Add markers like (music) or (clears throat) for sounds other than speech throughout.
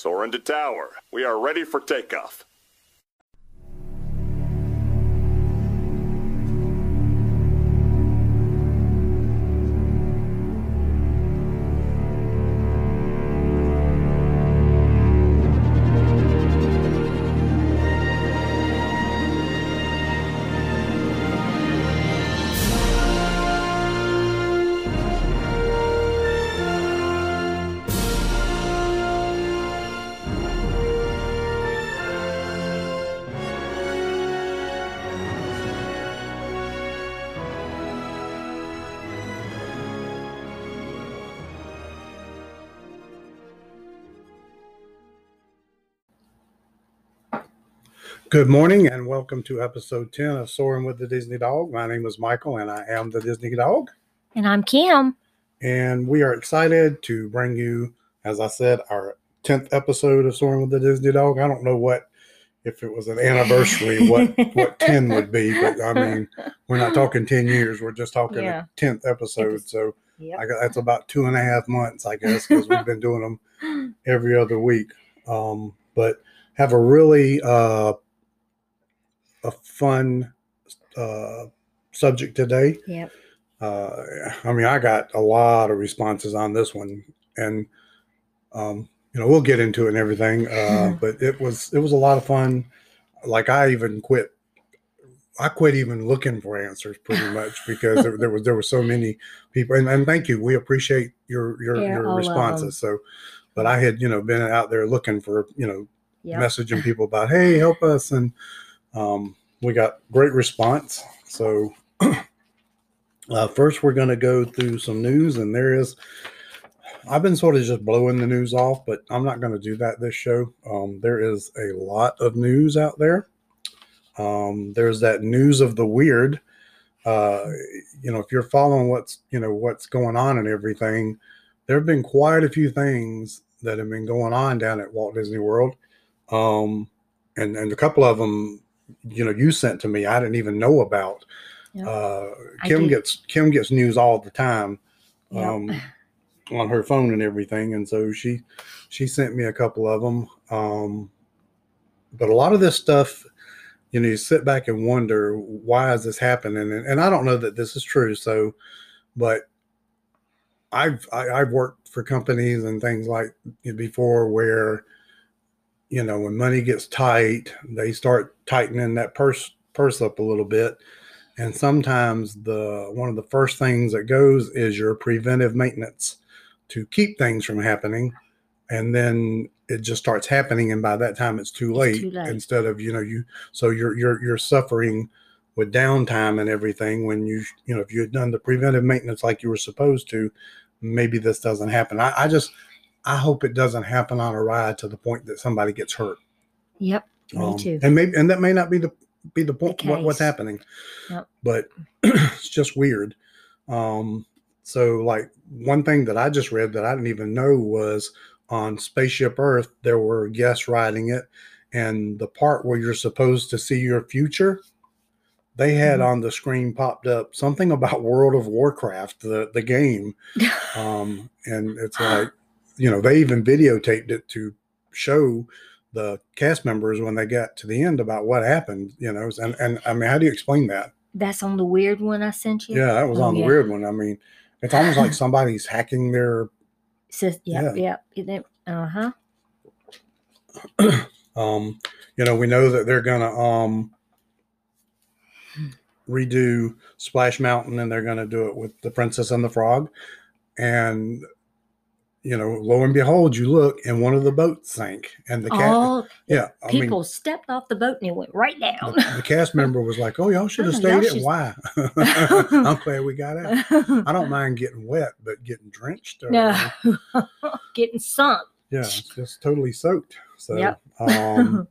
Soaring to tower. We are ready for takeoff. Good morning and welcome to episode 10 of Soaring with the Disney Dog. My name is Michael and I am the Disney Dog. And I'm Kim. And we are excited to bring you, as I said, our 10th episode of Soaring with the Disney Dog. I don't know what, if it was an anniversary, what, (laughs) what 10 would be, but I mean, we're not talking 10 years, we're just talking Yeah. a 10th episode. So Yep. I got, that's about two and a half months, I guess, because we've been doing them (laughs) every other week. Um, but have a really uh, a fun uh, subject today. Yep. Uh, I mean, I got a lot of responses on this one, and um, you know, we'll get into it and everything. Uh, (laughs) but it was it was a lot of fun. Like I even quit. I quit even looking for answers pretty (laughs) much because there, there was there were so many people. And, and thank you, we appreciate your your, Yeah, your responses. So, but I had you know been out there looking for you know Yep. messaging people about hey help us and um, we got great response. So (clears throat) uh, first we're going to go through some news and there is i've been sort of just blowing the news off but i'm not going to do that this show. Um, there is a lot of news out there. Um, there's that news of the weird. Uh, you know if you're following what's you know what's going on and everything there have been quite a few things that have been going on down at walt disney world. Um, and and a couple of them, you know, you sent to me. I didn't even know about. Yep. Uh, Kim gets Kim gets news all the time Yep. um, on her phone and everything, and so she she sent me a couple of them. Um, but a lot of this stuff, you know, you sit back and wonder why is this happening, and, and I don't know that this is true. So, but I've I, I've worked for companies and things like before where you know when money gets tight they start tightening that purse purse up a little bit. And sometimes the one of the first things that goes is your preventive maintenance to keep things from happening. And then it just starts happening and by that time it's too, It's late, too late. instead of you know you so you're you're you're suffering with downtime and everything when you you know if you had done the preventive maintenance like you were supposed to maybe this doesn't happen. I, I just i hope it doesn't happen on a ride to the point that somebody gets hurt Yep. Me um, too. and maybe and that may not be the be the point what, what's happening Yep. but (clears throat) it's just weird um so like one thing that i just read that i didn't even know was on spaceship earth there were guests riding it and the part where you're supposed to see your future they had Mhm. on the screen popped up something about world of warcraft the the game (laughs) um, and it's like you know they even videotaped it to show the cast members when they got to the end about what happened you know and and i mean how do you explain that That's on the weird one I sent you. yeah that was Oh, on the weird one i mean it's almost like (sighs) somebody's hacking their Sis- yep. Yeah. Yep. Uh huh. (clears throat) um you know we know that they're gonna um redo splash mountain and they're gonna do it with the princess and the frog and you know lo and behold you look and one of the boats sank and the cat All yeah i mean people stepped off the boat and it went right down. the, the cast member was like, "Oh, y'all (laughs) should have Oh, stayed it. Why? I'm glad we got out. (laughs) I don't mind getting wet, but getting drenched, or, no. (laughs) Getting sunk. yeah, it's just totally soaked. So, Yep. um,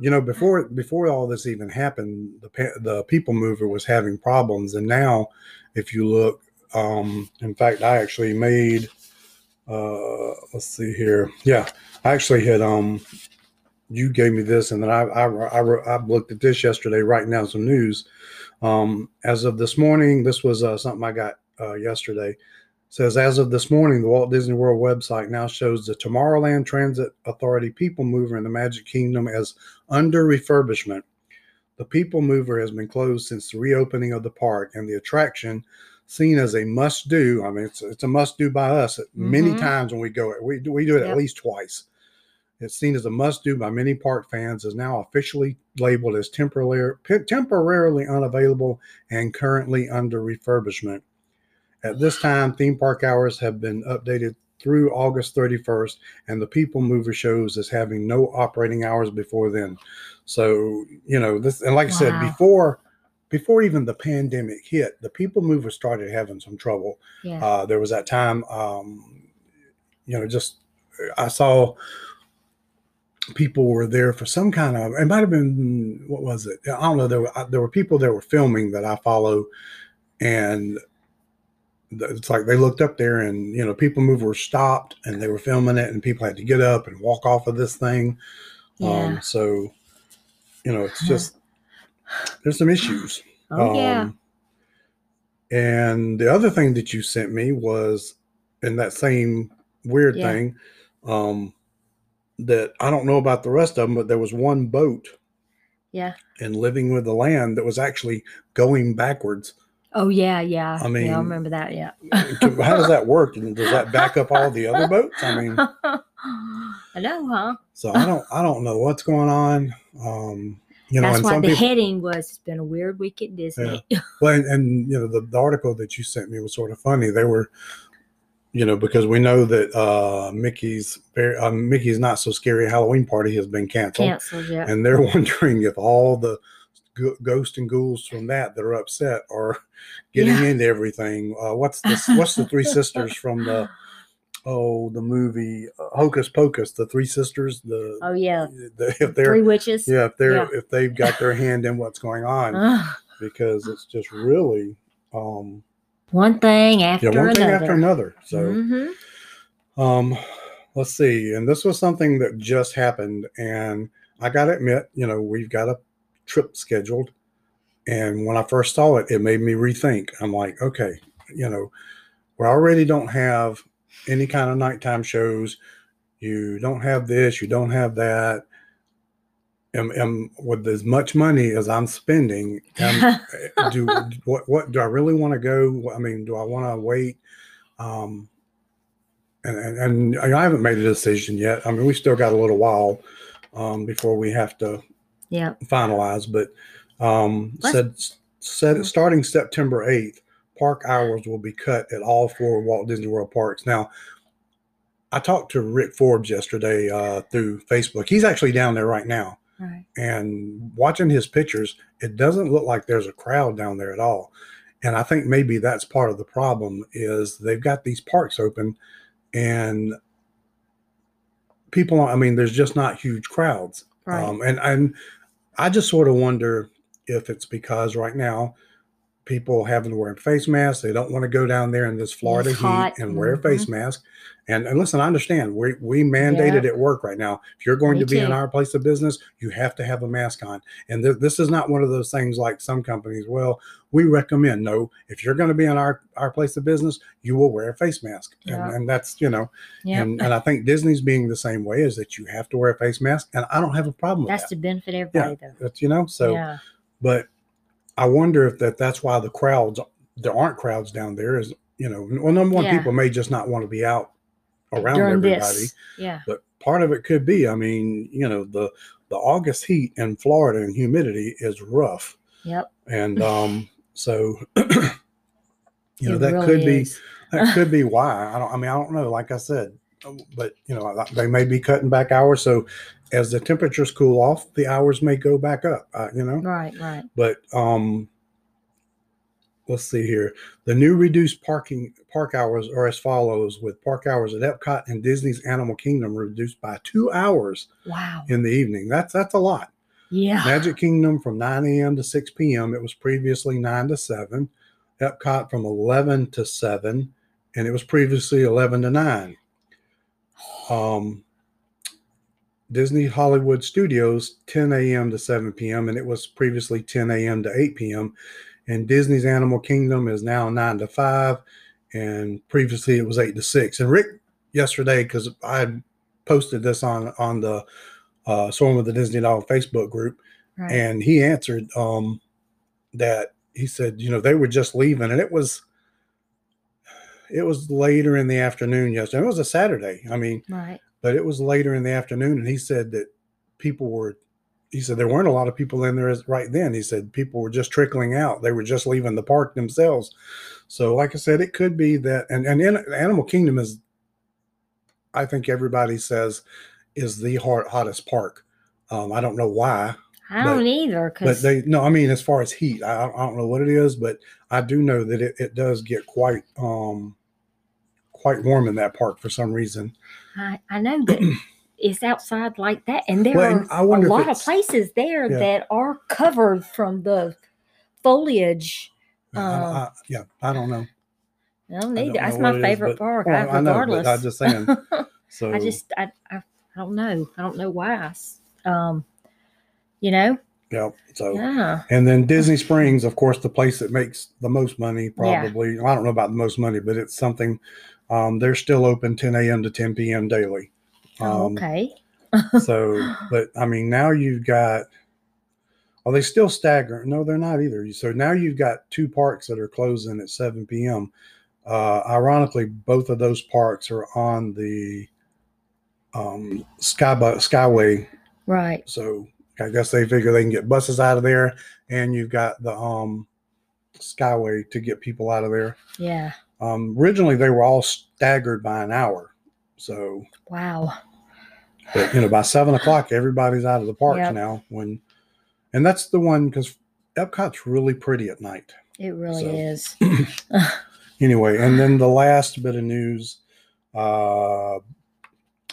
you know, before before all this even happened, the the People Mover was having problems, and now, if you look, um, in fact, I actually made. Uh, let's see here. Yeah, I actually had um you gave me this, and then I I, I, I looked at this yesterday, writing down some news. Um, as of this morning, this was uh, something I got uh, yesterday. says as of this morning, the Walt Disney World website now shows the Tomorrowland Transit Authority People Mover in the Magic Kingdom as under refurbishment. The People Mover has been closed since the reopening of the park, and the attraction, seen as a must do, I mean, it's, it's a must do by us many Mhm. times when we go. We, do- we do it at least twice. It's seen as a must do by many park fans, is now officially labeled as temporarily, temporarily unavailable and currently under refurbishment. At this time, theme park hours have been updated through August 31st, and the People Mover shows as having no operating hours before then. So, you know, this, and like I said, before before even the pandemic hit, the People Mover started having some trouble. Yeah. Uh, there was that time, um, you know, just I saw people were there for some kind of. It might have been what was it? I don't know. There were there were people that were filming that I follow, and it's like they looked up there, and you know, People Mover were stopped, and they were filming it, and people had to get up and walk off of this thing. yeah. Um, so, you know, it's just there's some issues. oh yeah. Um, and the other thing that you sent me was in that same weird Yeah. thing um, that I don't know about the rest of them, but there was one boat Yeah. And Living with the Land that was actually going backwards. Oh yeah. Yeah. I yeah, mean- I remember that. Yeah. (laughs) How does that work? And does that back up all the other boats? I mean, (laughs) I know, huh? so I don't, I don't know what's going on. Um, you know, That's why the people, heading was "It's been a weird week at Disney." (laughs) Well, and, and you know, the, the article that you sent me was sort of funny. They were, you know, because we know that uh, Mickey's very, uh, Mickey's not so scary Halloween party has been canceled, Canceled. Yeah. and they're (laughs) wondering if all the ghosts and ghouls from that that are upset are getting Yeah. into everything. Uh, what's the what's the three (laughs) sisters from the oh the movie uh, Hocus Pocus? The three sisters. The, Oh yeah. the if they're Three witches. yeah if they're Yeah. if they've got their hand in what's going on (laughs) because it's just really um one thing after yeah one thing another. after another so Mhm. um let's see and this was something that just happened and i gotta admit you know we've got a trip scheduled and when i first saw it it made me rethink i'm like okay you know we already don't have any kind of nighttime shows you don't have this you don't have that and, and with as much money as i'm spending am, (laughs) do what what do I really want to go? I mean, do I want to wait? Um, and, and and I haven't made a decision yet. I mean, we still got a little while um, before we have to yeah. finalize. But um, said said starting September eighth, park hours will be cut at all four Walt Disney World parks. Now, I talked to Rick Forbes yesterday uh, through Facebook. He's actually down there right now Right. and watching his pictures, it doesn't look like there's a crowd down there at all. And I think maybe that's part of the problem is they've got these parks open and people, I mean, there's just not huge crowds. Right. Um, and, and I just sort of wonder if it's because right now people having to wear face masks. They don't want to go down there in this Florida heat and wear a Mhm. face mask. And, and listen, I understand we, we mandated Yeah. at work right now. If you're going Me to be in our place of business, you have to have a mask on. And th- this is not one of those things like some companies. Well, we recommend no. If you're going to be in our our place of business, you will wear a face mask. Yeah. And, and that's you know. yeah. And and I think Disney's being the same way is that you have to wear a face mask, and I don't have a problem with That's to benefit everybody, though. That's you know. So, yeah. but I wonder if that that's why the crowds there aren't crowds down there. Is you know, well, number one, Yeah. people may just not want to be out around During everybody this. Yeah. but part of it could be i mean you know the the august heat in florida and humidity is rough Yep. and (laughs) um so (clears throat) you know It that really could be that could be (laughs) why i don't i mean i don't know like i said but you know they may be cutting back hours so as the temperatures cool off the hours may go back up uh, you know Right. Right. but um let's see here the new reduced parking park hours are as follows with park hours at epcot and disney's animal kingdom reduced by two hours Wow. in the evening that's that's a lot Yeah. magic kingdom from 9 a.m to 6 p.m it was previously 9 to 7 epcot from 11 to 7 and it was previously 11 to 9 um Disney Hollywood Studios 10 a.m. to 7 p.m. and it was previously 10 a.m. to 8 p.m. And Disney's Animal Kingdom is now 9 to 5 and previously it was eight to six. And Rick yesterday, because I posted this on on the uh, Soaring with the Disney Dog Facebook group, Right. and he answered um, that he said, you know, they were just leaving, and it was it was later in the afternoon yesterday. It was a Saturday. I mean, right. But it was later in the afternoon, and he said that people were. He said there weren't a lot of people in there right then. He said people were just trickling out. They were just leaving the park themselves. So, like I said, it could be that, and and in, Animal Kingdom is, I think everybody says, is the hot, hottest park. Um, I don't know why, I but- don't either but they no. I mean, as far as heat, I, I don't know what it is, but I do know that it, it does get quite um quite warm in that park for some reason. I, I know that (clears throat) it's outside like that, and there Well, are and I a lot of places there Yeah. that are covered from the foliage. I- I- Um, I- yeah, I don't know. I don't don't That's my is, favorite but- park. Well, I, I know, regardless. I'm just saying. (laughs) So I just I, I I don't know. I don't know why. Um, you know. yeah. So Yeah. and then Disney Springs, of course, the place that makes the most money, Yeah. probably. I don't know about the most money, but it's something. Um, they're still open 10 a.m. to 10 p.m. daily. Oh, Um, okay. (laughs) so, but I mean, now you've got. Are they still stagger? No, they're not either. So now you've got two parks that are closing at 7 p.m. Uh, ironically, both of those parks are on the um, Sky Skyway Right. so I guess they figure they can get buses out of there, and you've got the um, Skyway to get people out of there. Yeah. Um, originally, they were all staggered by an hour. So, Wow. but you know, by seven o'clock, everybody's out of the parks Yep. now. When, and that's the one because Epcot's really pretty at night. It really So- is. (clears throat) (laughs) Anyway, and then the last bit of news. Uh,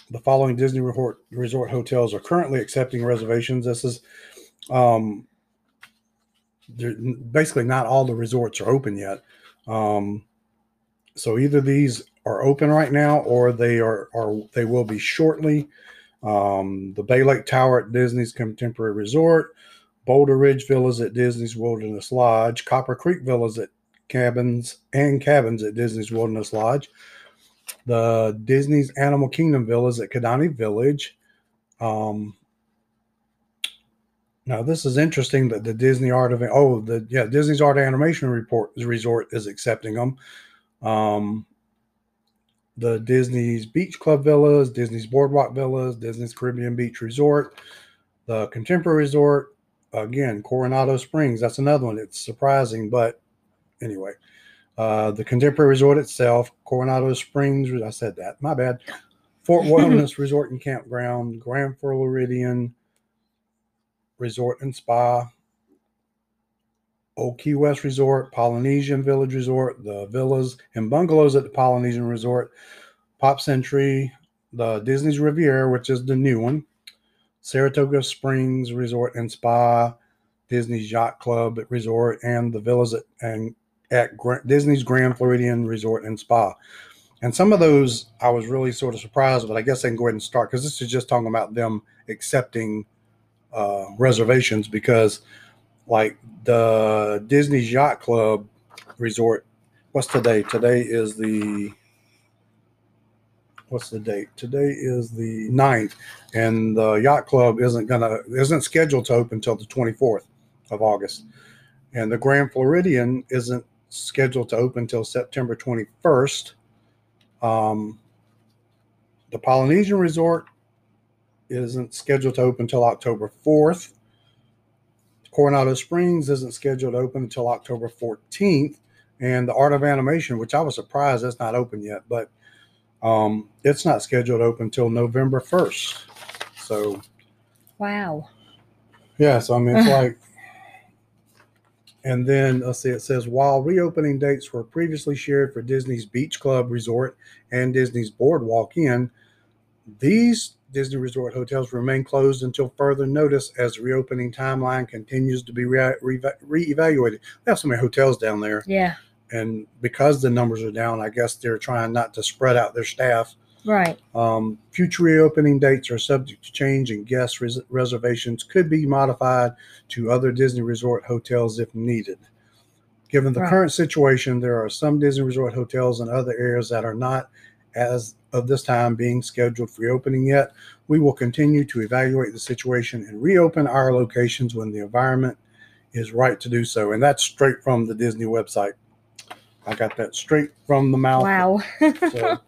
the following Disney resort, resort hotels are currently accepting reservations. This is um, basically not all the resorts are open yet. Um, so either these are open right now or they are, are they will be shortly. Um, the Bay Lake Tower at Disney's Contemporary Resort, Boulder Ridge Villas at Disney's Wilderness Lodge, Copper Creek Villas at cabins and cabins at Disney's Wilderness Lodge, the Disney's Animal Kingdom villas at Kidani Village. Um, now this is interesting that the Disney Art of oh the yeah Disney's Art Animation Report Resort is accepting them. Um, the Disney's Beach Club Villas, Disney's Boardwalk Villas, Disney's Caribbean Beach Resort, the Contemporary Resort, again Coronado Springs. That's another one. It's surprising, but anyway, uh, the Contemporary Resort itself, Coronado Springs. I said that. My bad. Fort (laughs) Wilderness Resort and Campground, Grand Floridian Resort and Spa, Old Key West Resort, Polynesian Village Resort, the villas and bungalows at the Polynesian Resort, Pop Century, the Disney's Riviera, which is the new one, Saratoga Springs Resort and Spa, Disney's Yacht Club Resort, and the villas at and at Disney's Grand Floridian Resort and Spa. And some of those I was really sort of surprised, but I guess I can go ahead and start because this is just talking about them accepting uh, reservations because, like the Disney's Yacht Club Resort, what's today? Today is the what's the date? Today is the 9th, and the yacht club isn't gonna isn't scheduled to open until the 24th of August. And the Grand Floridian isn't scheduled to open until September 21st. Um, the Polynesian Resort isn't scheduled to open until October 4th. Coronado Springs isn't scheduled to open until October 14th. And the Art of Animation, which I was surprised that's not open yet, but um, it's not scheduled to open until November 1st. So, Wow. yeah, so I mean, it's (laughs) like, and then let's see, it says while reopening dates were previously shared for Disney's Beach Club Resort and Disney's Boardwalk Inn, these Disney Resort hotels remain closed until further notice as the reopening timeline continues to be re- re- reevaluated. They have so many hotels down there, Yeah. and because the numbers are down, I guess they're trying not to spread out their staff. Right. Um, future reopening dates are subject to change, and guest res- reservations could be modified to other Disney Resort hotels if needed. Given the Right. current situation, there are some Disney Resort hotels in other areas that are not, as of this time, being scheduled for reopening yet. We will continue to evaluate the situation and reopen our locations when the environment is right to do so. And that's straight from the Disney website. I got that straight from the mouth. Wow. So,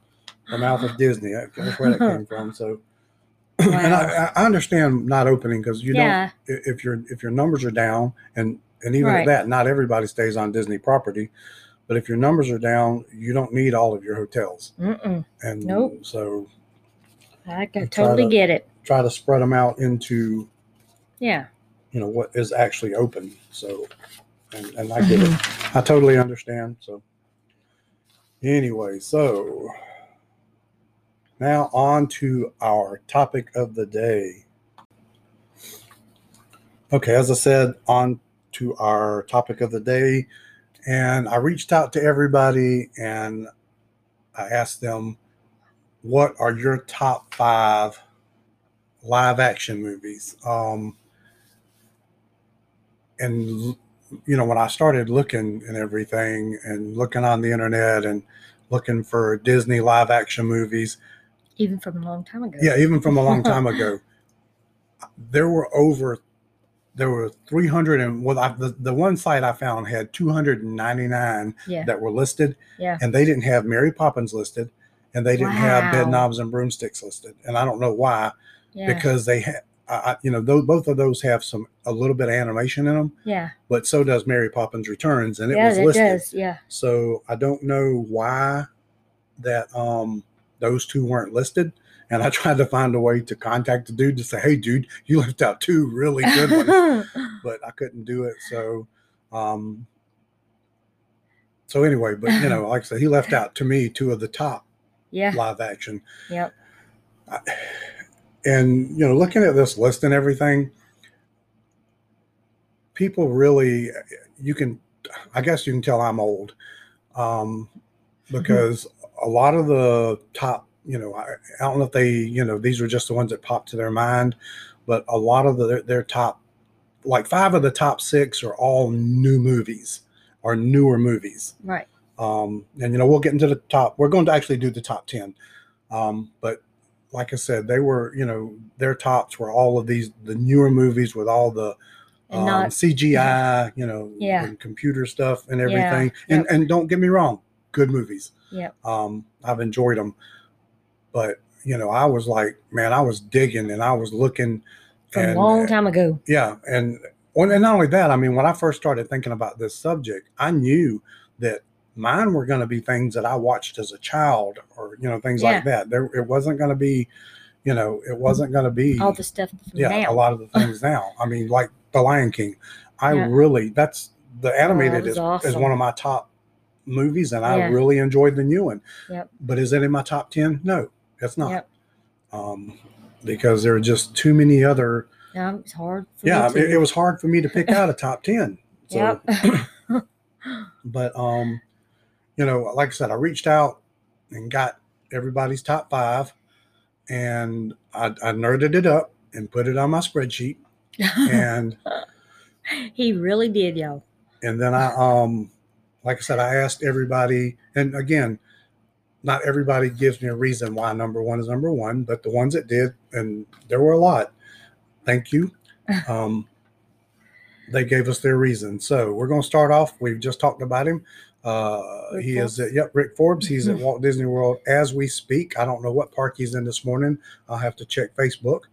the mouth of Disney. That's where that (laughs) came from. So, (clears throat) and I, I understand not opening because you yeah. don't. If your if your numbers are down, and and even Right. at that, not everybody stays on Disney property. But if your numbers are down, you don't need all of your hotels. Mm-mm. And Nope. so I can totally to- get it. try to spread them out into Yeah. you know what is actually open. So, and, and I get it. Mm-hmm. I totally understand. So, anyway, so now on to our topic of the day. Okay, as I said, on to our topic of the day. And I reached out to everybody and I asked them, what are your top five live action movies? Um, and you know when i started looking and everything and looking on the internet and looking for disney live action movies Even from a long time ago. yeah even from a long time (laughs) ago there were over there were 300 and well I, the, the one site i found had 299 Yeah. that were listed Yeah. and they didn't have mary poppins listed and they didn't have bed knobs and broomsticks listed and i don't know why Yeah. because they had I, you know those, both of those have some a little bit of animation in them yeah. but so does Mary Poppins Returns, and it yeah, was it listed. does. Yeah. So I don't know why that um those two weren't listed. And I tried to find a way to contact the dude to say, "Hey, dude, you left out two really good ones," (laughs) but I couldn't do it. So, um, so anyway, but you know, like I said, he left out to me two of the top yeah. live action. Yep. I- and you know looking at this list and everything people really you can i guess you can tell i'm old um because a lot of the top you know I, I don't know if they you know these were just the ones that popped to their mind but a lot of the, their, their top like five of the top six are all new movies or newer movies Right. um, and you know we'll get into the top we're going to actually do the top 10 um, but like i said they were you know their tops were all of these the newer movies with all the And um, not cgi you know Yeah. and computer stuff and everything and yep. and don't get me wrong good movies Yeah. um, i've enjoyed them but you know i was like man i was digging and i was looking from a long time ago. yeah, and and not only that, I mean, when I first started thinking about this subject, I knew that mine were going to be things that I watched as a child, or you know, things Yeah. like that. There, it wasn't going to be, you know, it wasn't going to be All the stuff yeah, now. a lot of the (laughs) things now. I mean, like The Lion King. I Yeah. really that's the oh, animated was is, is one of my top movies, and I really enjoyed the new one. Yep. But is it in my top ten? No, it's not. Yep. Um, because there are just too many other Yeah, it's hard. For yeah, it, it was hard for me to pick out a top 10. (laughs) So, Yep. (laughs) but, um, you know, like I said, I reached out and got everybody's top five and I, I nerded it up and put it on my spreadsheet. (laughs) And, he really did, y'all. and then I, um, like I said, I asked everybody, and again, not everybody gives me a reason why number one is number one, but the ones that did, and there were a lot. Thank you. (laughs) Um, they gave us their reason. So we're going to start off. We've just talked about him. Uh, he is at, yep, Rick Forbes. He's at (laughs) Walt Disney World as we speak. I don't know what park he's in this morning. I'll have to check Facebook.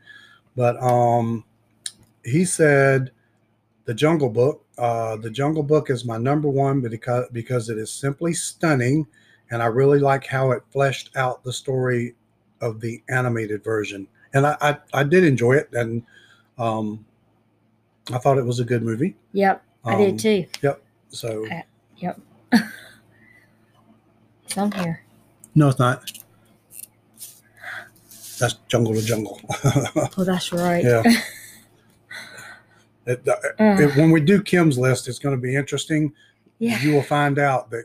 But um, he said the Jungle Book. Uh, the Jungle Book is my number one because because it is simply stunning, and I really like how it fleshed out the story of the animated version. And I I, I did enjoy it, and um, I thought it was a good movie. Yep, I Um, did too. Yep. So Yep. (laughs) It's on here. no, it's not. That's Jungle to Jungle. (laughs) Oh, that's right. yeah. (laughs) It- uh, Uh, it- when we do Kim's list, it's going to be interesting. yeah. You will find out that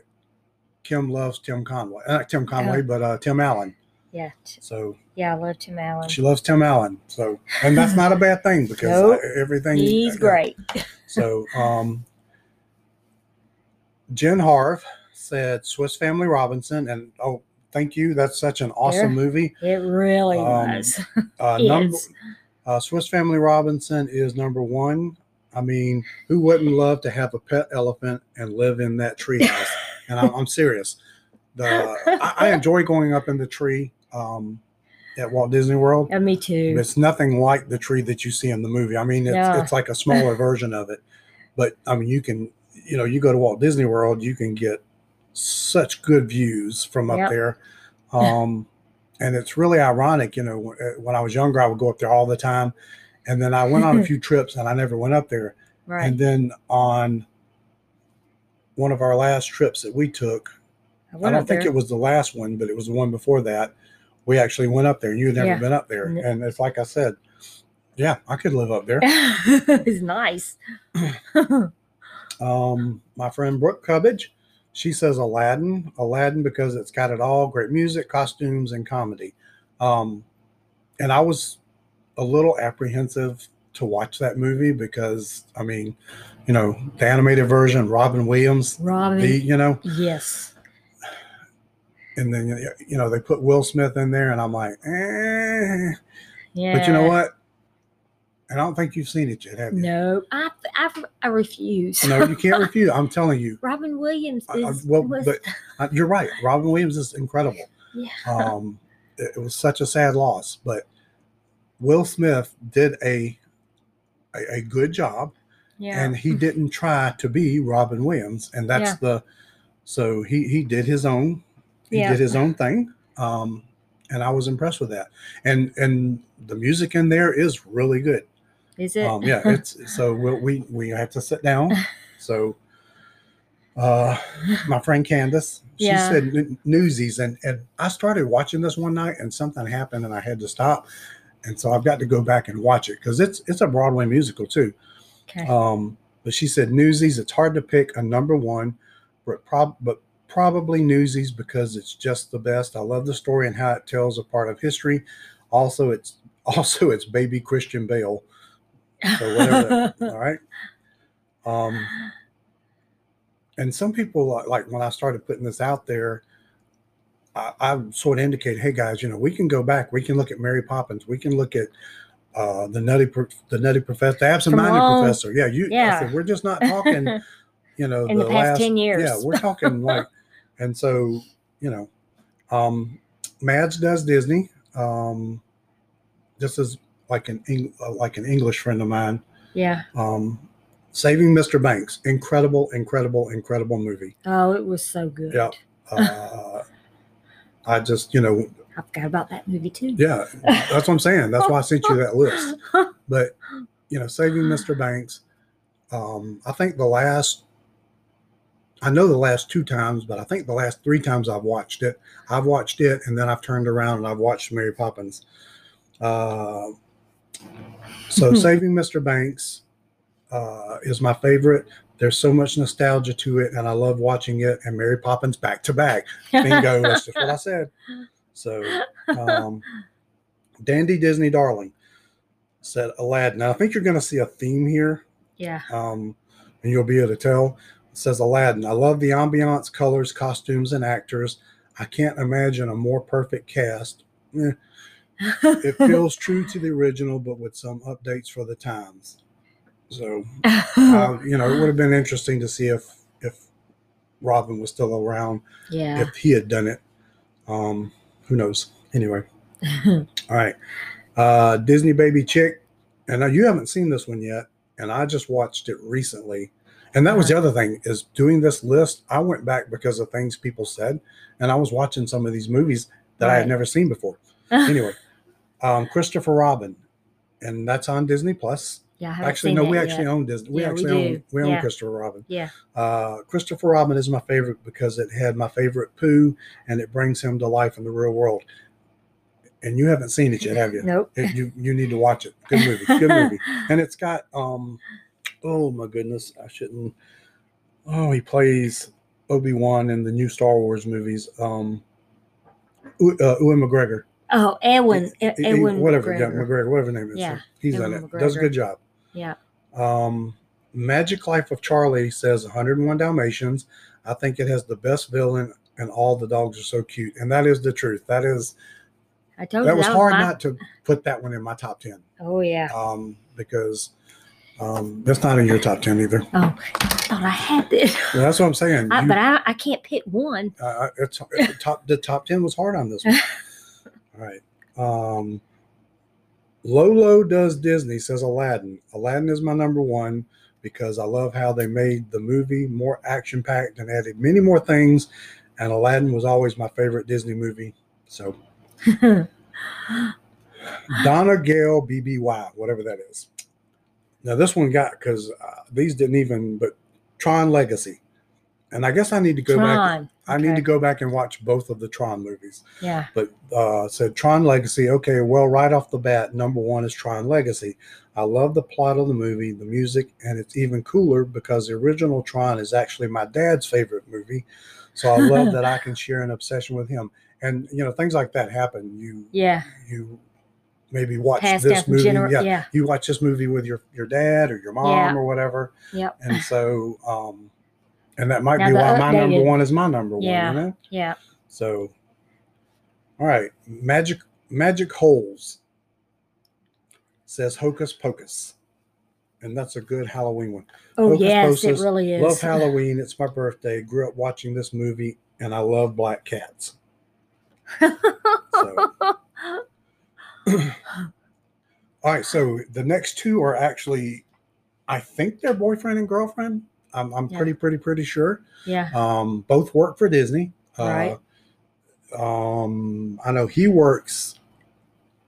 Kim loves Tim Conway, uh, not Tim Conway, Oh. but uh, Tim Allen. Yeah. So Yeah, I love Tim Allen. she loves Tim Allen. So, and that's not a bad thing because Nope. uh, everything He's yeah. great. (laughs) So, um, Jen Harv said Swiss Family Robinson, and oh, thank you. That's such an awesome There. movie. It really Um, was. (laughs) Uh, number, Is. uh, Swiss Family Robinson is number one. I mean, who wouldn't love to have a pet elephant and live in that treehouse? And I'm, I'm serious. The I, I (laughs) enjoy going up in the tree um, at Walt Disney World. Yeah, me too. It's nothing like the tree that you see in the movie. I mean, it's, Yeah. it's like a smaller (laughs) version of it. But I mean, you can, you know, you go to Walt Disney World, you can get such good views from up Yep. there. Um, and it's really ironic, you know, when, uh, when I was younger, I would go up there all the time. And then I went on a (laughs) few trips and I never went up there. right. And then on one of our last trips that we took, I went don't think there. it was the last one, but it was the one before that. We actually went up there. And you had never Yeah. been up there. And it's like I said, yeah, I could live up there. (laughs) it's nice. (clears throat) Um, my friend Brooke Cubbage, she says Aladdin, Aladdin because it's got it all great music, costumes, and comedy. Um, and I was a little apprehensive to watch that movie because, I mean, you know, the animated version, Robin Williams, Robin. the, you know, yes. and then, you know, they put Will Smith in there, and I'm like, eh. Yeah. But you know what? I don't think you've seen it yet, have you? No, I, I, I refuse. No, you can't (laughs) refuse. I'm telling you. Robin Williams I- I- is well, was- but uh, you're right. Robin Williams is incredible. yeah. Um, it, it was such a sad loss, but Will Smith did a a, a good job, yeah. and he didn't try to be Robin Williams, and that's Yeah. the so he he did his own he Yeah. did his own thing, um, and I was impressed with that, and and the music in there is really good. is it? Um, yeah, it's so we'll, we we have to sit down. (laughs) So, uh, my friend Candace, she Yeah. said Newsies, and and I started watching this one night, and something happened, and I had to stop, and so I've got to go back and watch it because it's it's a Broadway musical too. Okay. Um, but she said Newsies. It's hard to pick a number one, but prob but probably Newsies because it's just the best. I love the story and how it tells a part of history. Also, it's (laughs) also it's baby Christian Bale. So whatever. (laughs) all right. Um, and some people like- like when I started putting this out there, I, I sort of indicated, "Hey guys, you know, we can go back. We can look at Mary Poppins. We can look at uh, the nutty, the nutty professor, the absent-minded professor. Yeah, you. Yeah. said, we're just not talking. (laughs) You know, In the past 10 years. Yeah, we're talking (laughs) like, and so you know, um, Mads does Disney. Um, this is like an Eng- uh, like an English friend of mine. yeah. Um, Saving Mr. Banks, incredible, incredible, incredible movie. Oh, it was so good. Yeah. (laughs) Uh, I just, you know, I forgot about that movie too. yeah, that's what I'm saying. That's why I sent you that list. (laughs) But you know, Saving (gasps) Mr. Banks. Um, I think the last, I know the last two times, but I think the last three times I've watched it, I've watched it, and then I've turned around and I've watched Mary Poppins. Uh, so (laughs) Saving Mr. Banks uh, is my favorite. There's so much nostalgia to it, and I love watching it. And Mary Poppins back to back. Bingo. that's just what I said. (laughs) So, um, Dandy Disney Darling said Aladdin. Now, I think you're going to see a theme here, yeah. um, and you'll be able to tell. It says Aladdin. I love the ambiance, colors, costumes, and actors. I can't imagine a more perfect cast. Eh, it (laughs) feels true to the original, but with some updates for the times. So, uh, (laughs) you know, it would have been interesting to see if if Robin was still around, yeah. if he had done it. Um, who knows? Anyway, (laughs) all right. Uh, Disney Baby Chick, and now you haven't seen this one yet, and I just watched it recently. And that was the other thing is doing this list. I went back because of things people said, and I was watching some of these movies that I had never seen before. (laughs) Anyway, um, Christopher Robin, and that's on Disney Plus. Yeah. I Actually, no, we yet. actually own Disney. We Yeah, we actually own we own Yeah. Christopher Robin. Yeah. Uh, Christopher Robin is my favorite because it had my favorite Pooh, and it brings him to life in the real world. And you haven't seen it yet, have you? Nope. It- you you need to watch it. Good movie. Good movie. (laughs) And it's got um, oh my goodness, I shouldn't. Oh, he plays Obi Wan in the new Star Wars movies. Um, uh, Ewan McGregor. oh, Edwin. Edwin. whatever, yeah, McGregor. McGregor, whatever his name is. Yeah, he's Ewan in it. Does a good job. Yeah. Um, Magic Life of Charlie says 101 Dalmatians. I think it has the best villain, and all the dogs are so cute. And that is the truth. That is I told you that you was that hard my- not to put that one in my top ten. Oh yeah. Um, because um, that's not in your top ten either. Oh, I thought I had it. Yeah, (laughs) that's what I'm saying. I, You- but I, I can't pick one. uh, it's, it's top the top 10 was hard on this one (laughs) all right um lolo does disney says aladdin. Aladdin is my number one because i love how they made the movie more action packed and added many more things and aladdin was always my favorite disney movie so. (laughs) Donna gale bby whatever that is. Now this one got because uh, these didn't even but tron legacy. And i guess i need to go back Tron. I need to go back and watch both of the Tron movies. Yeah. But uh, said Tron Legacy. Okay, well, right off the bat, number one is Tron Legacy. I love the plot of the movie, the music, and it's even cooler because the original Tron is actually my dad's favorite movie. So I love (laughs) that I can share an obsession with him. And you know, things like that happen. You Yeah. you maybe watch Passed this movie. gener- yeah, yeah. you watch this movie with your your dad or your mom Yeah. or whatever. Yep. And so, um, and that might Now be why my number one is my number Yeah. one. You know? Yeah. So, all right, magic magic holes says hocus pocus, and that's a good Halloween one. Oh Hocus yes, it really is. Love Halloween. It's my birthday. Grew up watching this movie, and I love black cats. (laughs) So, (clears throat) all right, so the next two are actually, I think they're boyfriend and girlfriend. I'm, I'm Yeah. pretty, pretty, pretty sure. yeah. Um, both work for Disney. Right. Uh, um, I know he works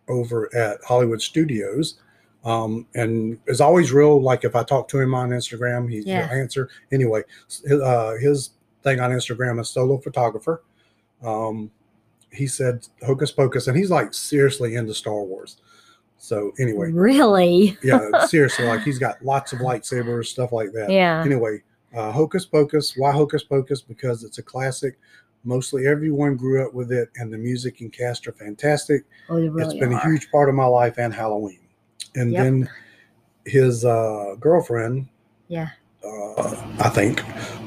over at Hollywood Studios. Um, and is always real. Like if I talk to him on Instagram, he, Yeah. he'll answer. Anyway, his, uh, his thing on Instagram is solo photographer. Um, he said Hocus Pocus, and he's like seriously into Star Wars. So anyway, Really? (laughs) yeah, seriously, like he's got lots of lightsabers, stuff like that Yeah. anyway, uh, Hocus Pocus. Why Hocus Pocus? Because it's a classic. Mostly everyone grew up with it, and the music and cast are fantastic. Oh, they really it's been are. a huge part of my life and Halloween. And Yep. then his uh, girlfriend, Yeah. uh, I think,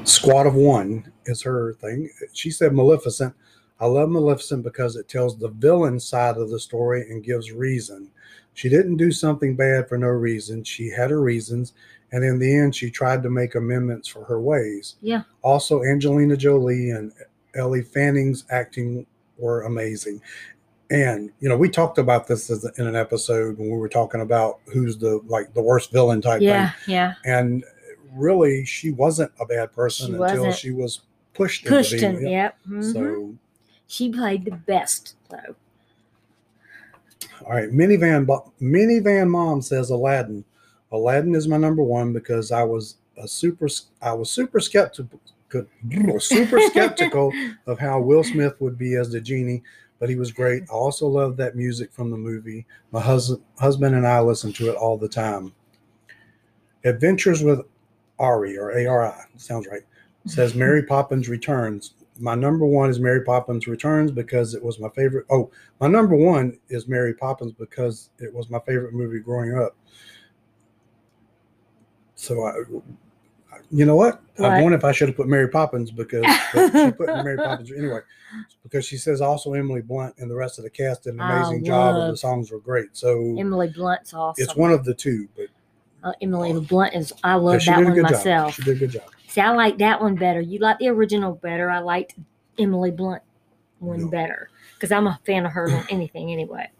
Squad of One is her thing. She said Maleficent. I love Maleficent because it tells the villain side of the story and gives reason. She didn't do something bad for no reason. She had her reasons, and in the end, she tried to make amendments for her ways. Yeah. Also, Angelina Jolie and Ellie Fanning's acting were amazing. And you know, we talked about this in an episode when we were talking about who's the like the worst villain type Yeah. thing Yeah. and really she wasn't a bad person She until wasn't. she was pushed, Pushed into being Yep. mhm. so she played the best though. All right minivan minivan mom says aladdin. Aladdin is my number one because i was a super i was super skeptical super skeptical (laughs) of how will smith would be as the genie but he was great. I also love that music from the movie. My husband husband and i listen to it all the time. Adventures with ari or ari sounds right says Mary (laughs) Poppins Returns. My number one is Mary Poppins Returns because it was my favorite. Oh, my number one is Mary Poppins because it was my favorite movie growing up. So I, you know what? I wonder if I should have put Mary Poppins because she (laughs) put Mary Poppins anyway. Because she says also Emily Blunt and the rest of the cast did an amazing job and the songs were great. So Emily Blunt's awesome. it's one of the two, but Uh, Emily Blunt is. I love that one myself. job. She did a good job. See, I like that one better. You like the original better. I liked Emily Blunt one No. better because I'm a fan of her on (clears throat) anything anyway.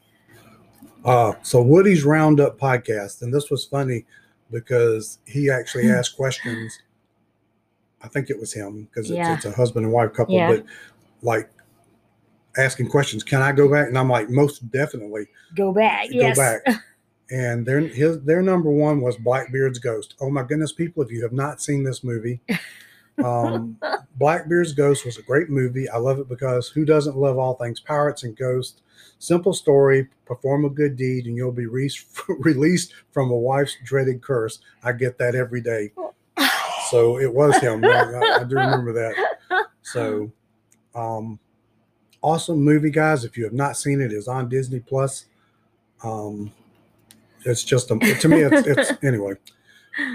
Uh, so Woody's Roundup podcast, and this was funny because he actually asked (laughs) questions. I think it was him because it's, Yeah. it's a husband and wife couple, Yeah. but like asking questions. Can I go back? And I'm like, most definitely Go back. Yes. go back. (laughs) And their his their number one was Blackbeard's Ghost. Oh my goodness, people! If you have not seen this movie, (laughs) um, Blackbeard's Ghost was a great movie. I love it because who doesn't love all things pirates and ghosts? Simple story, perform a good deed, and you'll be re- (laughs) released from a wife's dreaded curse. I get that every day. So it was him. I, I- do remember that. So, um, awesome movie, guys. If you have not seen it, it's on Disney Plus. Um, it's just a, to me, it's, it's (laughs) anyway.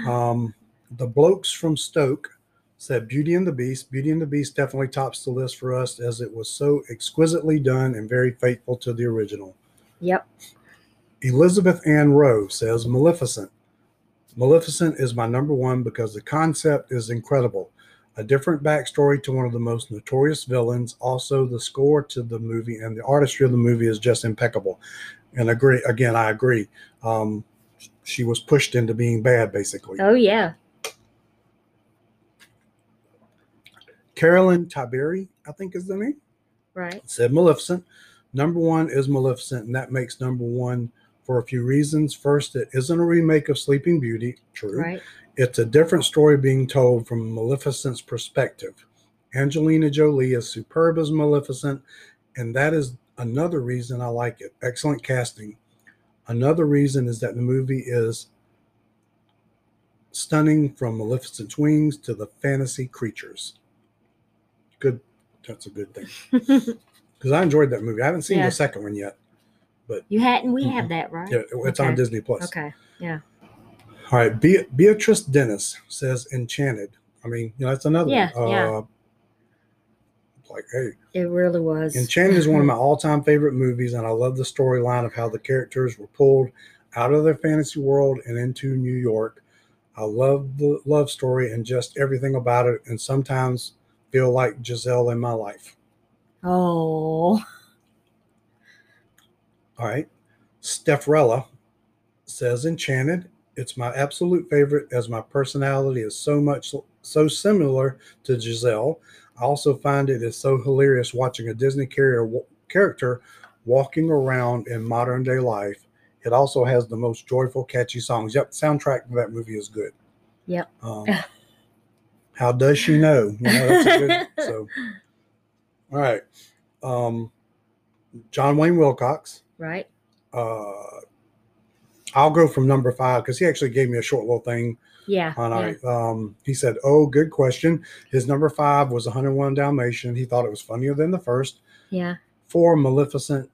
Um, the blokes from Stoke said Beauty and the Beast. Beauty and the Beast definitely tops the list for us as it was so exquisitely done and very faithful to the original. Yep. Elizabeth Ann Rowe says Maleficent. Maleficent is my number one because the concept is incredible. A different backstory to one of the most notorious villains. Also, the score to the movie and the artistry of the movie is just impeccable. And agree again, I agree. Um, she was pushed into being bad, basically. Oh yeah. Carolyn Tiberi, I think is the name. Right. said Maleficent. Number one is Maleficent, and that makes number one for a few reasons. First, it isn't a remake of Sleeping Beauty. True. Right. It's a different story being told from Maleficent's perspective. Angelina Jolie is superb as Maleficent, and that is another reason I like it. Excellent casting. Another reason is that the movie is stunning from Maleficent's wings to the fantasy creatures. Good. That's a good thing. (laughs) Because I enjoyed that movie. I haven't seen Yeah. the second one yet. But you hadn't. We have that, right? Yeah, it's on Disney Plus. Okay. Yeah. All right, Be- Beatrice Dennis says Enchanted. I mean, you know, that's another Yeah, one. yeah. Uh, Like, hey, It really was. And Enchanted is one of (laughs) my all-time favorite movies, and I love the storyline of how the characters were pulled out of their fantasy world and into New York. I love the love story and just everything about it, and sometimes feel like Giselle in my life. Oh. All right. Stephrella says Enchanted. It's my absolute favorite as my personality is so much so similar to Giselle. I also find it is so hilarious watching a Disney carrier, character walking around in modern day life. It also has the most joyful, catchy songs. Yep, soundtrack to that movie is good. Yep. Um, (laughs) how does she know? You know, good. (laughs) So, all right. Um, John Wayne Wilcox Right. uh I'll go from number five because he actually gave me a short little thing Yeah. yeah. I um he said, Oh, good question. His number five was 101 Dalmatian. He thought it was funnier than the first. Yeah. Four, Maleficent,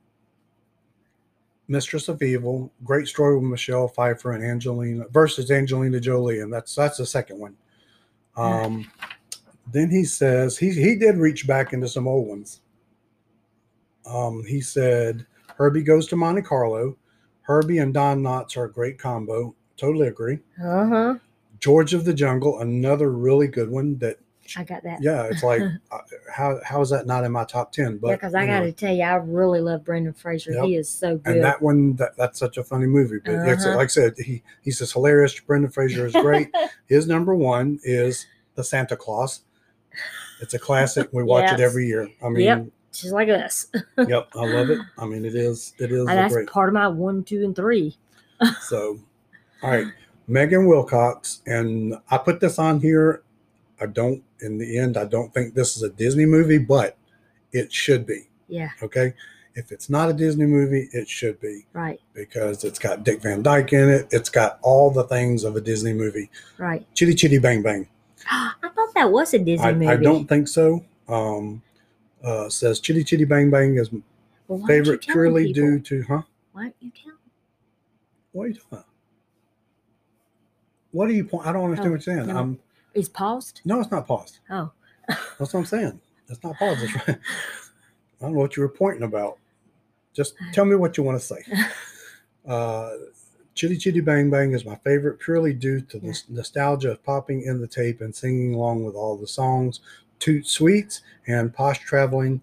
Mistress of Evil, great story with Michelle Pfeiffer and Angelina versus Angelina Jolie, and that's that's the second one. Yeah. Um then he says he he did reach back into some old ones. Um, he said Herbie goes to Monte Carlo. Herbie and Don Knotts are a great combo. Totally agree. Uh huh. George of the Jungle, another really good one. That I got that. yeah, it's like (laughs) uh, how how is that not in my top ten? But yeah, because I you got to tell you, I really love Brendan Fraser. Yep. He is so good. and that one that, that's such a funny movie. But Uh-huh. like I said, he he says hilarious. Brendan Fraser is great. (laughs) His number one is the Santa Claus. It's a classic. We watch it every year. I mean, Yep. Just like us. (laughs) yep, I love it. I mean, it is it is that's great. part of my one, two, and three. So, all right, Megan Wilcox, and I put this on here. I don't, in the end, I don't think this is a Disney movie, but it should be. Yeah. Okay, if it's not a Disney movie, it should be Right. because it's got Dick Van Dyke in it. It's got all the things of a Disney movie. Right. Chitty Chitty Bang Bang. (gasps) I thought that was a Disney I, movie. I don't think so. Um, uh, says Chitty Chitty Bang Bang is my Well, why aren't you favorite purely people? due to, huh? Why aren't you telling? What are you talking about? What are you point? I don't understand Oh, what you're saying. never- Um, Is paused? no, it's not paused. Oh. (laughs) That's what I'm saying. It's not paused. It's right. I don't know what you were pointing about. Just tell me what you want to say. (laughs) Uh, Chitty Chitty Bang Bang is my favorite purely due to the Yeah. nostalgia of popping in the tape and singing along with all the songs. Toot Sweets and Posh Traveling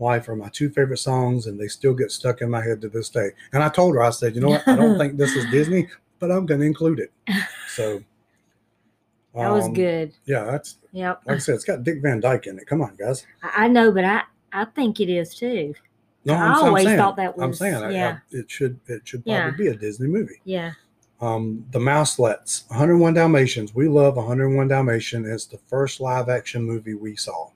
Life are my two favorite songs, and they still get stuck in my head to this day. And I told her, I said, you know what? I don't (laughs) think this is Disney, but I'm going to include it. (laughs) So That was um, good. Yeah, that's Yep. like I said, it's got Dick Van Dyke in it. Come on, guys. I, I know, but I I think it is too. No, I I'm, I'm always saying, thought that was. I'm saying I- I- yeah. it should it should Yeah. probably be a Disney movie. Yeah. Um, the Mouselets, 101 Dalmatians. We love 101 Dalmatian. It's the first live action movie we saw.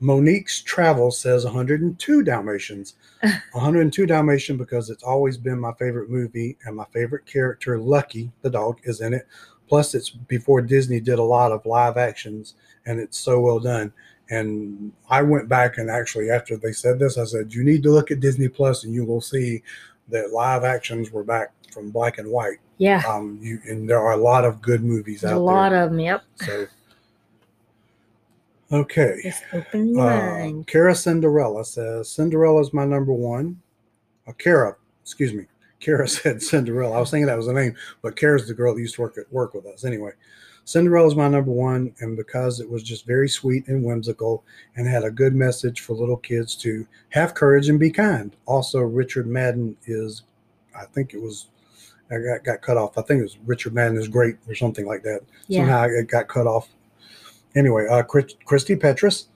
Monique's Travel says 102 Dalmatians. (laughs) 102 Dalmatian because it's always been my favorite movie and my favorite character, Lucky, the dog, is in it. Plus, it's before Disney did a lot of live actions and it's so well done. And I went back and actually, after they said this, I said, You need to look at Disney Plus and you will see that live actions were back from black and white. Yeah. Um, you and there are a lot of good movies There's out there. a lot there. of them. Yep. So, Okay. Just open your Uh, mind. Kara Cinderella says Cinderella is my number one. Uh, Kara, excuse me. Kara (laughs) said Cinderella. I was thinking that was the name, but Kara's the girl that used to work at work with us. Anyway, Cinderella is my number one, and because it was just very sweet and whimsical, and had a good message for little kids to have courage and be kind. Also, Richard Madden is, I think it was, I got, got cut off. I think it was Richard Madden is great or something like that. Yeah. Somehow it got cut off. Anyway, uh, Chris- Christy Petrus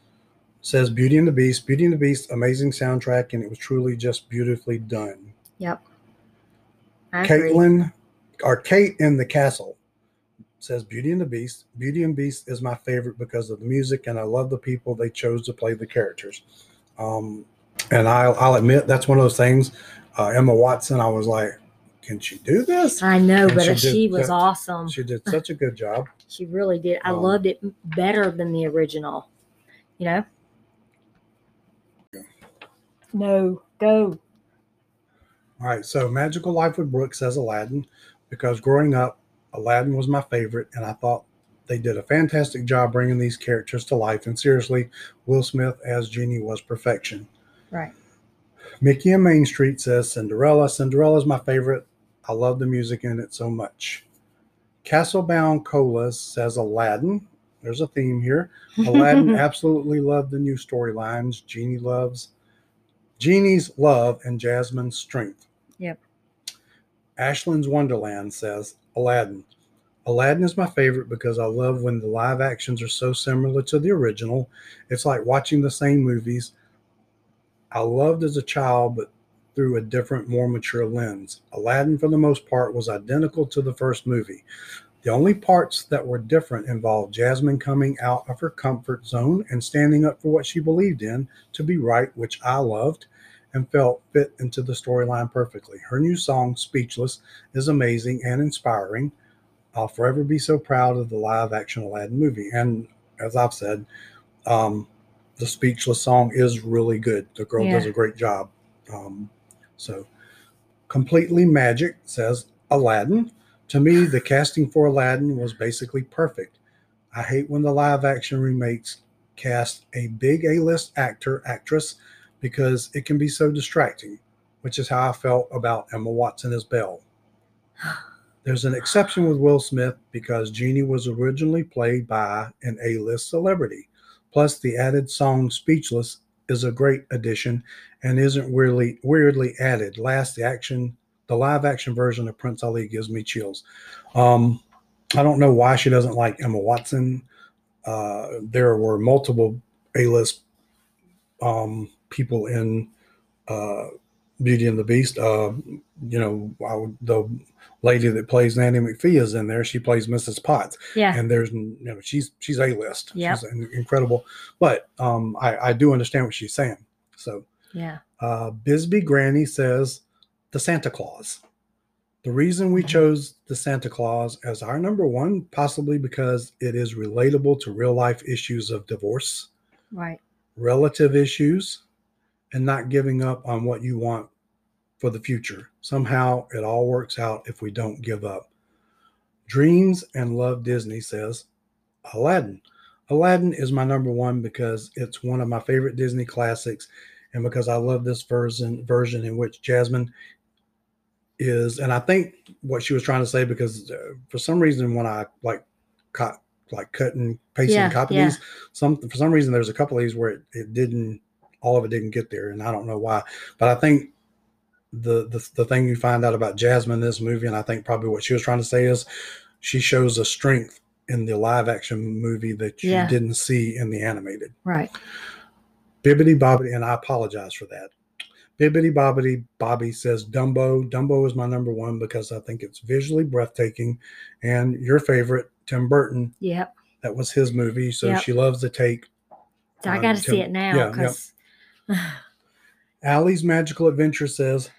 says Beauty and the Beast. Beauty and the Beast, amazing soundtrack, and it was truly just beautifully done. Yep. I agree. Caitlin, or Kate in the Castle, says Beauty and the Beast. Beauty and Beast is my favorite because of the music, and I love the people they chose to play the characters. Um, and I'll, I'll admit that's one of those things. Uh, Emma Watson, I was like, can she do this? I know, And but she she, was that- awesome. She did such a good job. (laughs) She really did. I Um, loved it better than the original. You know? No, go. All right, so Magical Life with Brooks as Aladdin because growing up, Aladdin was my favorite, and I thought they did a fantastic job bringing these characters to life. And seriously, Will Smith as Genie was perfection. Right. Mickey and Main Street says Cinderella. Cinderella is my favorite. I love the music in it so much. Castlebound Colas says Aladdin. There's a theme here. (laughs) Aladdin absolutely loved the new storylines. Genie loves Genie's love and Jasmine's strength. Yep. Ashland's Wonderland says Aladdin. Aladdin is my favorite because I love when the live actions are so similar to the original. It's like watching the same movies I loved as a child, but through a different, more mature lens. Aladdin, for the most part, was identical to the first movie. The only parts that were different involved Jasmine coming out of her comfort zone and standing up for what she believed in to be right, which I loved and felt fit into the storyline perfectly. Her new song, Speechless, is amazing and inspiring. I'll forever be so proud of the live action Aladdin movie. And as I've said, um, the Speechless song is really good. The girl does a great job. Um, so, Completely Magic says Aladdin. To me, the casting for Aladdin was basically perfect. I hate when the live action remakes cast a big A list actor, actress, because it can be so distracting, which is how I felt about Emma Watson as Belle. (sighs) There's an exception with Will Smith because Genie was originally played by an A list celebrity. Plus, the added song Speechless is a great addition and isn't weirdly weirdly added. Last, action, the live action version of Prince Ali gives me chills. Um, I don't know why she doesn't like Emma Watson. Uh, there were multiple A-list um, people in uh, Beauty and the Beast. Uh, you know, I would, the lady that plays Nanny McPhee is in there. She plays Mrs. Potts Yeah. and there's you know she's she's a list Yep. she's incredible but um i i do understand what she's saying so Yeah. uh bisbee granny says the santa claus the reason we Mhm. chose the santa claus as our number one possibly because it is relatable to real life issues of divorce Right. relative issues and not giving up on what you want for the future. Somehow it all works out if we don't give up. Dreams and Love Disney says Aladdin. Aladdin is my number one because it's one of my favorite Disney classics and because I love this version version in which Jasmine is and I think what she was trying to say because uh, for some reason when I like cut like cutting paste Yeah, copy yeah. these some for some reason there's a couple of these where it, it didn't all of it didn't get there and i don't know why but i think the, the the thing you find out about jasmine in this movie and i think probably what she was trying to say is she shows a strength in the live action movie that you Yeah. didn't see in the animated Right. bibbity bobbity and i apologize for that bibbity bobbity bobby says dumbo dumbo is my number one because i think it's visually breathtaking and your favorite tim burton Yep. that was his movie so Yep. she loves to take So I Um, got to see it now yeah, yep. because (laughs) (laughs) Allie's Magical Adventure says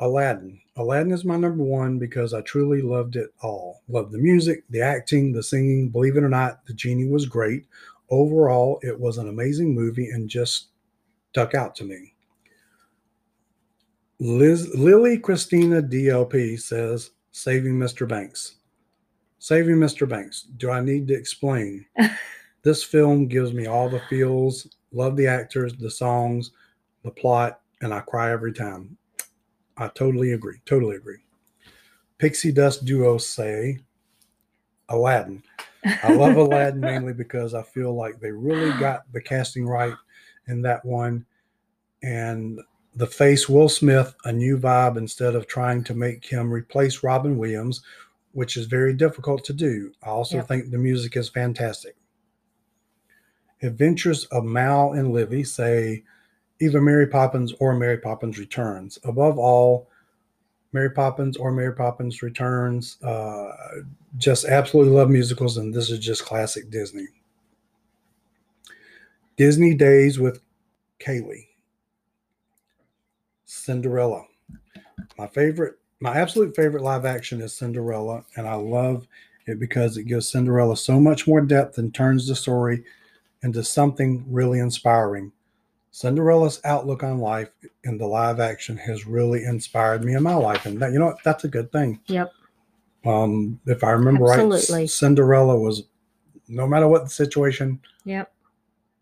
Aladdin. Aladdin is my number one because I truly loved it all. Loved the music, the acting, the singing. Believe it or not, the genie was great. Overall, it was an amazing movie and just stuck out to me. Liz, Lily Christina DLP says Saving Mr. Banks. Saving Mr. Banks. Do I need to explain? (laughs) This film gives me all the feels. Love the actors, the songs, the plot, and I cry every time. I totally agree. Totally agree. Pixie Dust Duo say Aladdin. I love (laughs) Aladdin mainly because I feel like they really got the casting right in that one. And the face Will Smith a new vibe instead of trying to make him replace Robin Williams, which is very difficult to do. I also Yep. think the music is fantastic. Adventures of Mal and Livy say either Mary Poppins or Mary Poppins Returns. Above all, Mary Poppins or Mary Poppins Returns. Uh, just absolutely love musicals, and this is just classic Disney. Disney Days with Kaylee. Cinderella. My favorite, my absolute favorite live action is Cinderella, and I love it because it gives Cinderella so much more depth and turns the story into something really inspiring. Cinderella's outlook on life in the live action has really inspired me in my life, and that you know what, that's a good thing. Yep. Um, if I remember right, Absolutely. C- Cinderella was no matter what the situation, Yep.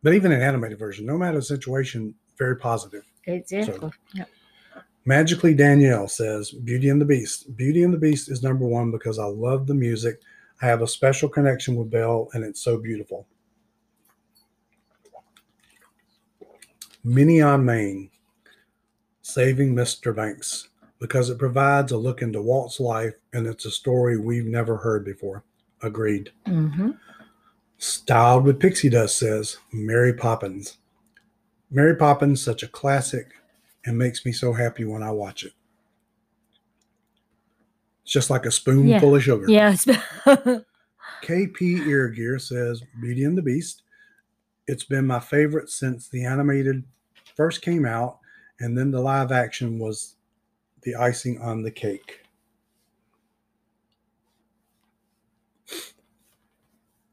but even an animated version, no matter the situation, very positive. Exactly. Yep. Magically Danielle says Beauty and the Beast. Beauty and the Beast is number one because I love the music. I have a special connection with Belle, and it's so beautiful. Minnie on Main, Saving Mr. Banks, because it provides a look into Walt's life and it's a story we've never heard before. Agreed. Mm-hmm. Styled with Pixie Dust says Mary Poppins. Mary Poppins, such a classic, and makes me so happy when I watch it. It's just like a spoonful of sugar. Yes. KP Ear Gear says Beauty and the Beast. It's been my favorite since the animated first came out, and then the live action was the icing on the cake.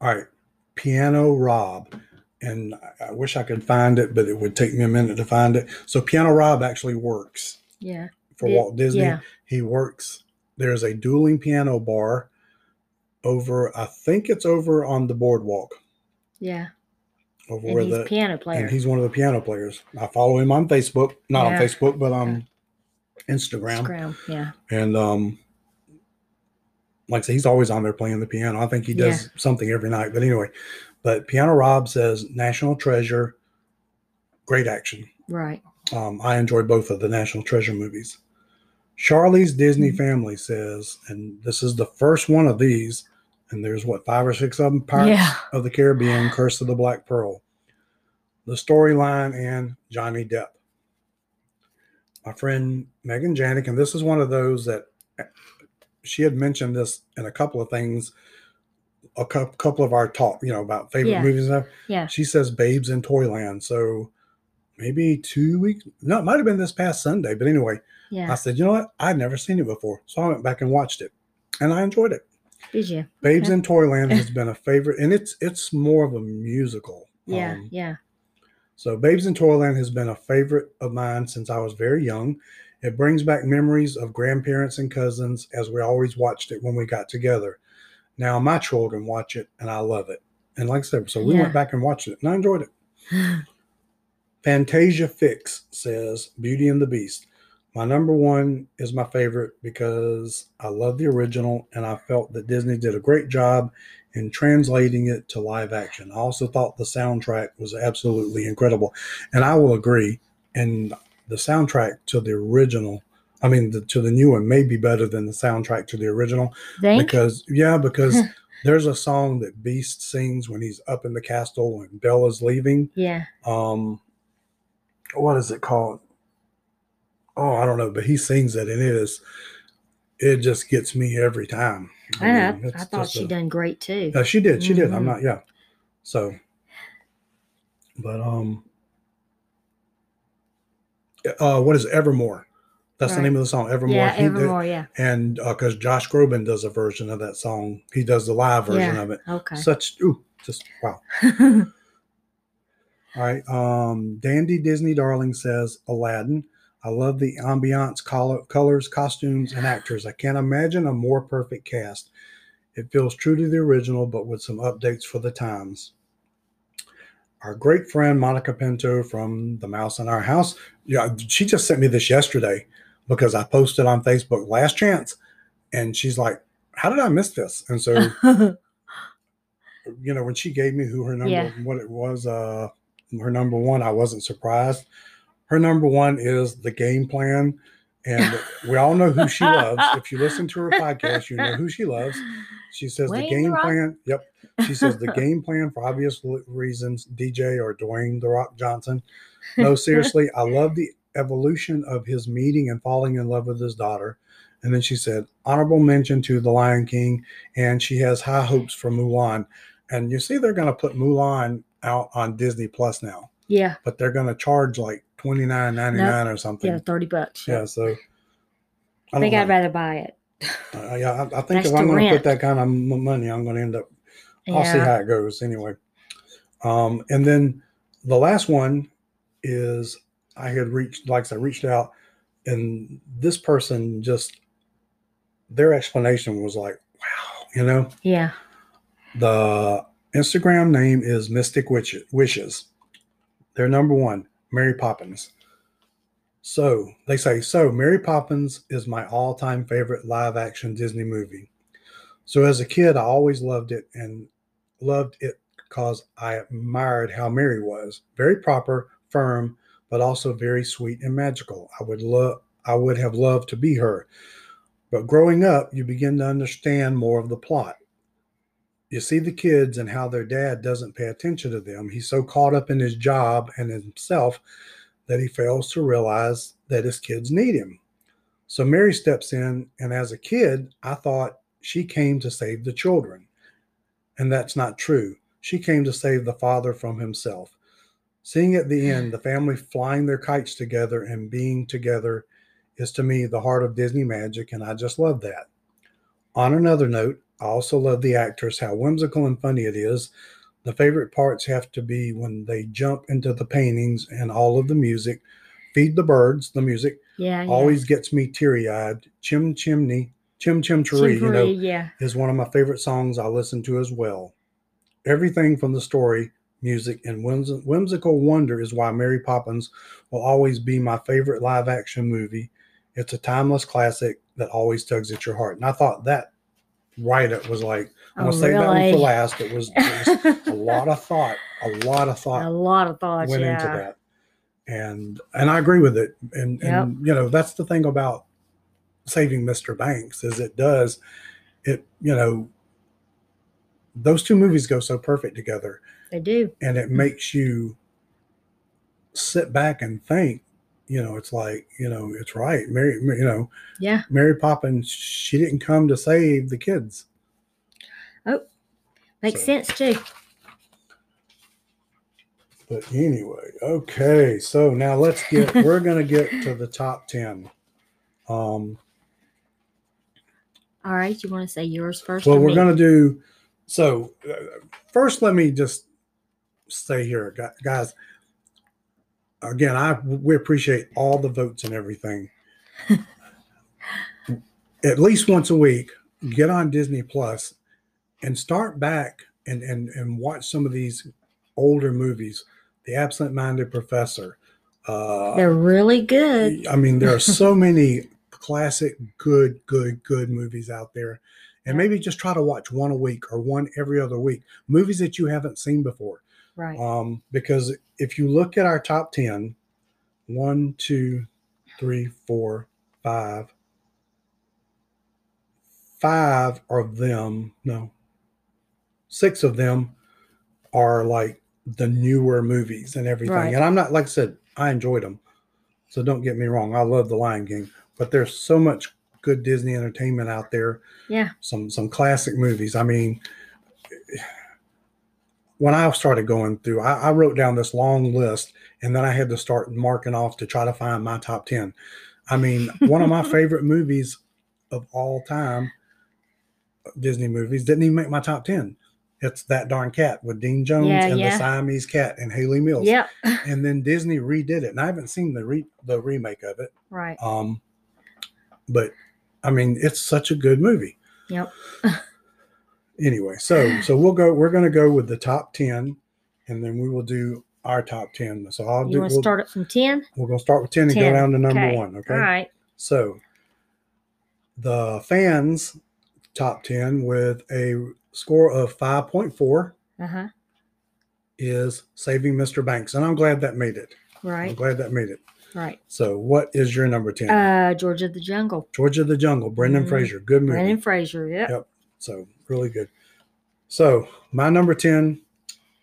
All right, Piano Rob. And I- wish I could find it, but it would take me a minute to find it. So Piano Rob actually works yeah. for Did- Walt Disney. yeah. He works. There's a dueling piano bar over. I think it's over on the boardwalk Yeah. Over And where he's the piano player. and he's one of the piano players. I follow him on Facebook, not on Facebook, but on Instagram. Scram. Yeah. And um, like I say, he's always on there playing the piano. I think he does something every night. But anyway, but Piano Rob says National Treasure, great action. Right. Um, I enjoy both of the National Treasure movies. Charlie's Disney Mhm. Family says, and this is the first one of these, and there's what five or six of them. Pirates Yeah. of the Caribbean, Curse of the Black Pearl, the storyline, and Johnny Depp. My friend Megan Janik, and this is one of those that eh, she had mentioned this in a couple of things, a cou- couple of our talk, you know, about favorite Yeah. movies and stuff. Yeah. She says Babes in Toyland. So maybe two weeks. No, it might have been this past Sunday. But anyway, yeah. I said, you know what? I'd never seen it before. So I went back and watched it. And I enjoyed it. Did you? Babes in Toyland has (laughs) been a favorite, and it's it's more of a musical. Yeah. Um, yeah. so Babes in Toyland has been a favorite of mine since I was very young. It brings back memories of grandparents and cousins as we always watched it when we got together. Now my children watch it and I love it. And like I said, so we Yeah. went back and watched it and I enjoyed it. (laughs) Fantasia Fix says Beauty and the Beast. My number one is my favorite because I love the original and I felt that Disney did a great job in translating it to live action. I also thought the soundtrack was absolutely incredible. And I will agree. And the soundtrack to the original, I mean, the, to the new one may be better than the soundtrack to the original Think? because, yeah, because (laughs) there's a song that Beast sings when he's up in the castle and Bella's leaving yeah. um what is it called oh i don't know but he sings it and it is it just gets me every time I, mean, I thought she a- done great too. Uh, she did she did i'm Mhm. not yeah so but um uh what is evermore that's the name of the song evermore yeah, He did- Evermore. Yeah. and because josh groban does a version of that song he does the live version Yeah. of it Okay. such ooh just wow (laughs) All right. Um, Dandy Disney Darling says Aladdin. I love the ambiance, color, colors, costumes, and actors. I can't imagine a more perfect cast. It feels true to the original, but with some updates for the times. our great friend Monica Pinto from the Mouse in Our House. Yeah, she just sent me this yesterday because I posted on Facebook last chance, and she's like, "How did I miss this?" And so, (laughs) you know, when she gave me who her number, Yeah. what it was, uh, her number one, I wasn't surprised. Her number one is the game plan, and we all know who she loves. (laughs) If you listen to her podcast, you know who she loves. She says Wayne the The game Rock. plan. Yep. She says the (laughs) game plan for obvious reasons. DJ or Dwayne the Rock Johnson. No, seriously, I love the evolution of his meeting and falling in love with his daughter. And then she said, honorable mention to The Lion King, and she has high hopes for Mulan. And you see, they're going to put Mulan out on Disney Plus now, yeah, but they're going to charge like twenty nine ninety nine or something. yeah, thirty bucks. Yeah, so I think don't I'd rather buy it. Uh, yeah, I, I think That's if I'm going to put that kind of m- money, I'm going to end up. I'll see how it goes anyway. Um, and then the last one is I had reached, like I said, reached out, and this person just their explanation was like, wow, you know, Yeah. the Instagram name is Mystic Witch- Wishes. They're number one, Mary Poppins. So they say, so Mary Poppins is my all time favorite live action Disney movie. So as a kid, I always loved it and loved it because I admired how Mary was very proper, firm, but also very sweet and magical. I would love, I would have loved to be her. But growing up, you begin to understand more of the plot you see the kids and how their dad doesn't pay attention to them. He's so caught up in his job and himself that he fails to realize that his kids need him. So Mary steps in, and as a kid, I thought she came to save the children. And that's not true. She came to save the father from himself. Seeing at the end the family flying their kites together and being together is to me the heart of Disney magic, and I just love that. On another note, I also love the actors, how whimsical and funny it is. The favorite parts have to be when they jump into the paintings and all of the music. Feed the birds, the music Yeah. yeah. always gets me teary eyed. Chim Chimney, Chim Chim Cheree, you know, yeah. is one of my favorite songs I listen to as well. Everything from the story, music, and whims- whimsical wonder is why Mary Poppins will always be my favorite live action movie. It's a timeless classic that always tugs at your heart. And I thought that right it was like, I'm Oh, going to save that one for last. It was, it was a (laughs) lot of thought, a lot of thought, A lot of thought went yeah. into that. And and I agree with it. And and you know, that's the thing about saving Mr. Banks is it does it, you know, those two movies go so perfect together They do. and it mm-hmm. makes you sit back and think, you know, it's like, you know, it's right. Mary, you know, Yeah. Mary Poppins, she didn't come to save the kids. Oh, makes So- sense too. But anyway, okay. So now let's get (laughs) we're gonna get to the top ten. Um All right. You want to say yours first? well we're gonna do so uh, first let me just stay here guys again i we appreciate all the votes and everything (laughs) at least once a week get on disney plus and start back and and and watch some of these older movies the absent-minded professor uh They're really good. I mean, there are so (laughs) many classic, good, good, good movies out there. And maybe just try to watch one a week or one every other week. Movies that you haven't seen before. Right. Um, because if you look at our top 10, one, two, three, four, five, five of them, no, six of them are like the newer movies and everything. Right. And I'm not, like I said, I enjoyed them. So don't get me wrong. I love The Lion King, but there's so much good Disney entertainment out there. Yeah. Some some classic movies. I mean, when I started going through, I, I wrote down this long list, and then I had to start marking off to try to find my top ten. I mean, one of my (laughs) favorite movies of all time, Disney movies, didn't even make my top ten. It's that darn cat with Dean Jones Yeah, and yeah. the Siamese cat and Hayley Mills. Yep. (laughs) And then Disney redid it, and I haven't seen the re- the remake of it. Right. Um, but I mean, it's such a good movie. Yep. (laughs) Anyway, so so we'll go. We're going to go with the top ten, and then we will do our top ten. So I'll You do. want to We'll, start it from 10? we're gonna start with ten and go down to number okay. one. Okay. All right. So the fans top ten with a score of five point four Uh huh. is Saving Mr. Banks, and I'm glad that made it. Right. I'm glad that made it. Right. So, what is your number ten? Uh, George of the Jungle. George of the Jungle, Brendan Mhm. Fraser, good movie. Brendan Fraser. Yep. Yep. So really good. So my number 10,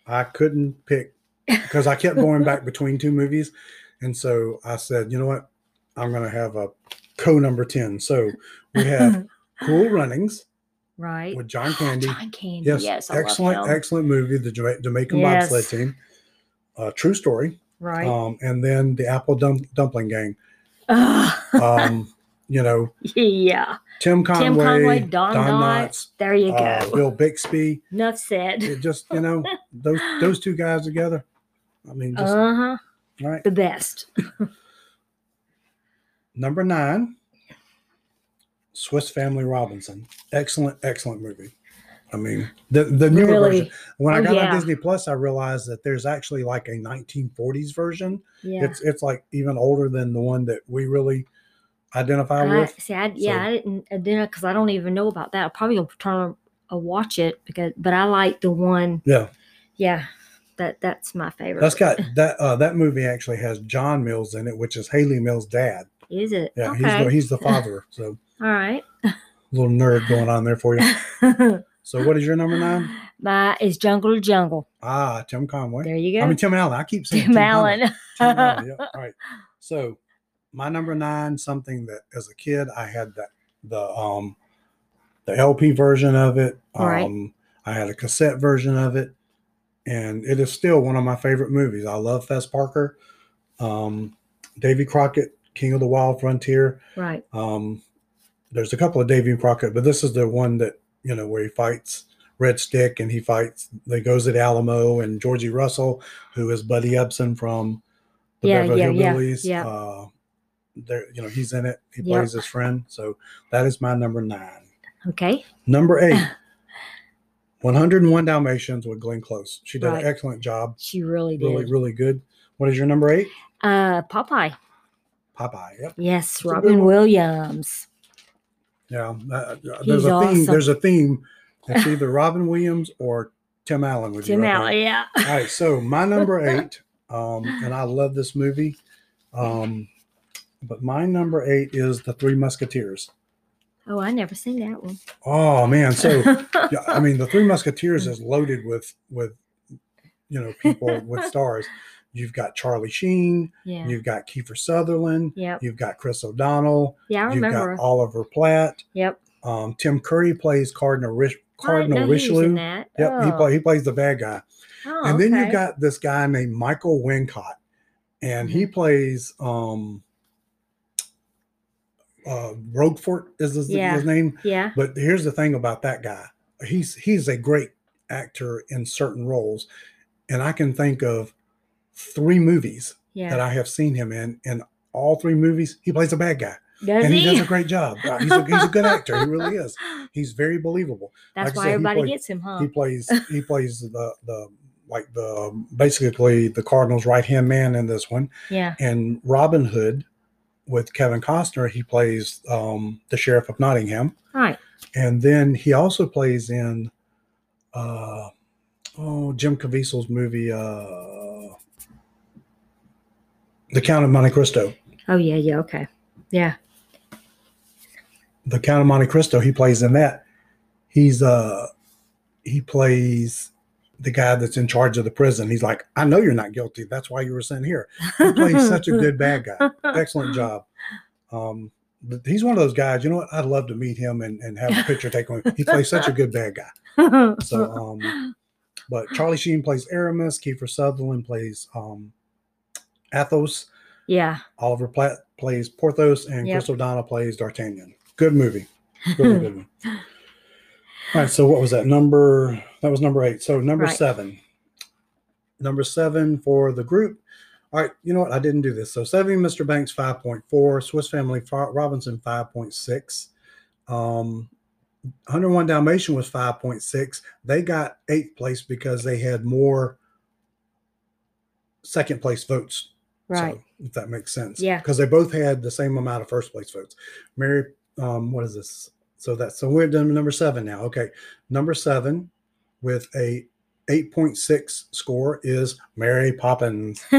I couldn't pick because I kept going back (laughs) between two movies. And so I said, you know what? I'm going to have a co number 10. So we have (laughs) Cool Runnings right. with John (gasps) Candy. John Candy. Yes. Yes. Excellent, excellent movie. The Jamaican Yes. bobsled team. Uh, true story. Right. Um, and then the Apple Dump- Dumpling Gang. Um, you know, (laughs) yeah. Tim Conway, Tim Conway, Don, Don Knotts. Knotts, There you go. uh, Bill Bixby. Enough said. it just you know (laughs) those those two guys together i mean Uh huh. right The best. (laughs) number nine swiss family robinson excellent excellent movie i mean the the newer version Really. when i Oh, got yeah. on disney plus i realized that there's actually like a 1940s version Yeah. it's it's like even older than the one that we really identify I, with see, I, yeah, So- I didn't, I didn't, because I don't even know about that. I probably will turn a watch it because, but I like the one. yeah Yeah, that that's my favorite. that's got (laughs) that uh that movie actually has john mills in it which is hayley mills dad Is it? yeah okay. he's the he's the (laughs) father so All right. little nerd going on there for you (laughs) so what is your number nine my is Jungle to Jungle. Ah, Tim Conway. There you go. I mean Tim Allen. I keep saying Tim Conway. Allen. Tim Allen, yeah. All right. So my number nine, something that as a kid I had that the um the LP version of it. Um Right. I had a cassette version of it. And it is still one of my favorite movies. I love Fess Parker. Um Davy Crockett, King of the Wild Frontier. right. Um, there's a couple of Davy Crockett, but this is the one that you know where he fights Red Stick and he fights. They goes at Alamo and Georgie Russell, who is Buddy Ebsen from the Yeah, Beverly yeah, yeah, yeah. Uh, there, you know, he's in it. He Yep. plays his friend. So that is my number nine. Okay. Number eight. (laughs) 101 Dalmatians with Glenn Close. She did Right. an excellent job. She really did. Really, really good. What is your number eight? Uh, Popeye. Popeye. Yep. Yes, good Robin. Williams. Yeah, uh, uh, He's there's a theme. awesome. There's a theme. It's (laughs) either Robin Williams or Tim Allen with Tim you. Allen. Yeah. All right, so my number (laughs) eight, um, and I love this movie, um, but my number eight is the Three Musketeers. Oh, I never seen that one. Oh man, so (laughs) yeah, I mean, the Three Musketeers is loaded with with you know people with (laughs) stars. You've got Charlie Sheen, yeah. you've got Kiefer Sutherland, Yep. you've got Chris O'Donnell, Yeah, I you've remember. got Oliver Platt. Yep. Um, Tim Curry plays Cardinal didn't Cardinal he Richelieu. that. Yep, he, Oh. play, he plays the bad guy. Oh, and then okay. you've got this guy named Michael Wincott, and he plays um, uh, Rochefort is his, Yeah. his name. Yeah. But here's the thing about that guy: he's he's a great actor in certain roles, and I can think of three movies Yeah. that I have seen him in. In all three movies, he plays a bad guy, Does and he? he? does a great job. He's a, he's a good actor. He really is. (laughs) He's very believable. That's like why said, everybody gets him, huh? He plays (laughs) he plays the the like the basically the Cardinals' right hand man in this one, yeah. and Robin Hood with Kevin Costner. He plays um, the sheriff of Nottingham, Right. and then he also plays in uh, oh Jim Caviezel's movie, uh, The Count of Monte Cristo. Oh yeah. Yeah. Okay. Yeah. The Count of Monte Cristo. He plays in that. He's uh he plays the guy that's in charge of the prison. He's like, I know you're not guilty. That's why you were sent here. He plays such a (laughs) good bad guy. Excellent job. Um, but he's one of those guys. You know what? I'd love to meet him and, and have a picture taken with him. He plays such a good bad guy. So, um, but Charlie Sheen plays Aramis. Kiefer Sutherland plays um, Athos. yeah. Oliver Platt plays Porthos, and Yep. Chris O'Donnell plays D'Artagnan. Good movie. Really good one. (laughs) All right. So what was that number? That was number eight. So number Right. seven. Number seven for the group. All right. You know what? I didn't do this. So seven, Mr. Banks five point four, Swiss Family Robinson five point six. Um, 101 Dalmatian was 5.6. They got eighth place because they had more second place votes. Right. So, if that makes sense. Yeah. Because they both had the same amount of first place votes. Mary, um, what is this? So that's so we're done number seven now. Okay. Number seven with a 8.6 score is Mary Poppins. (laughs)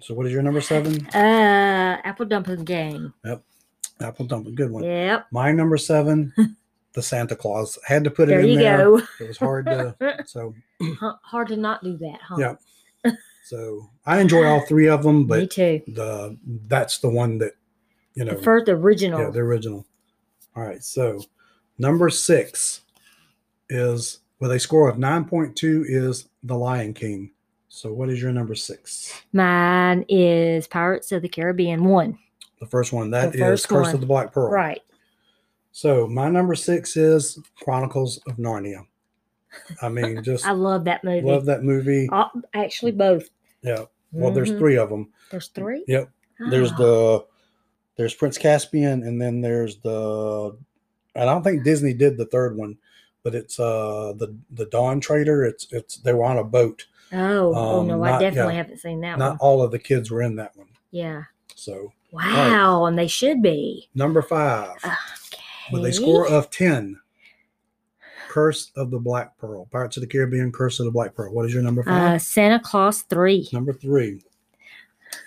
So what is your number seven? uh, apple dumpling gang. Yep, Apple dumpling. Good one. Yep. My number seven, (laughs) the Santa Claus. Had to put it There in you there. go. It was hard to (laughs) so Hard to not do that, huh? Yeah. so I enjoy all three of them, but Me too. the that's the one that you know The first original. yeah, the original. All right, so number six is with a score of 9.2 is The Lion King. So what is your number six? Mine is Pirates of the Caribbean one. The first one that The is Curse one. of the Black Pearl. Right. So my number six is Chronicles of Narnia. I mean, (laughs) just I love that movie. love that movie. Uh, actually, both. Yeah. Well, there's Mhm. three of them. There's three. Yep. There's Ah. the there's Prince Caspian, and then there's the I don't think Disney did the third one, but it's uh the the Dawn Treader. It's it's they were on a boat. Oh, oh um, no, not- I definitely yeah. haven't seen that Not one. all of the kids were in that one. Yeah. So Wow, and they should be. number five Okay. with a score of ten. Curse of the Black Pearl. Pirates of the Caribbean. Curse of the Black Pearl. What is your number uh, five? Santa Claus three. number three.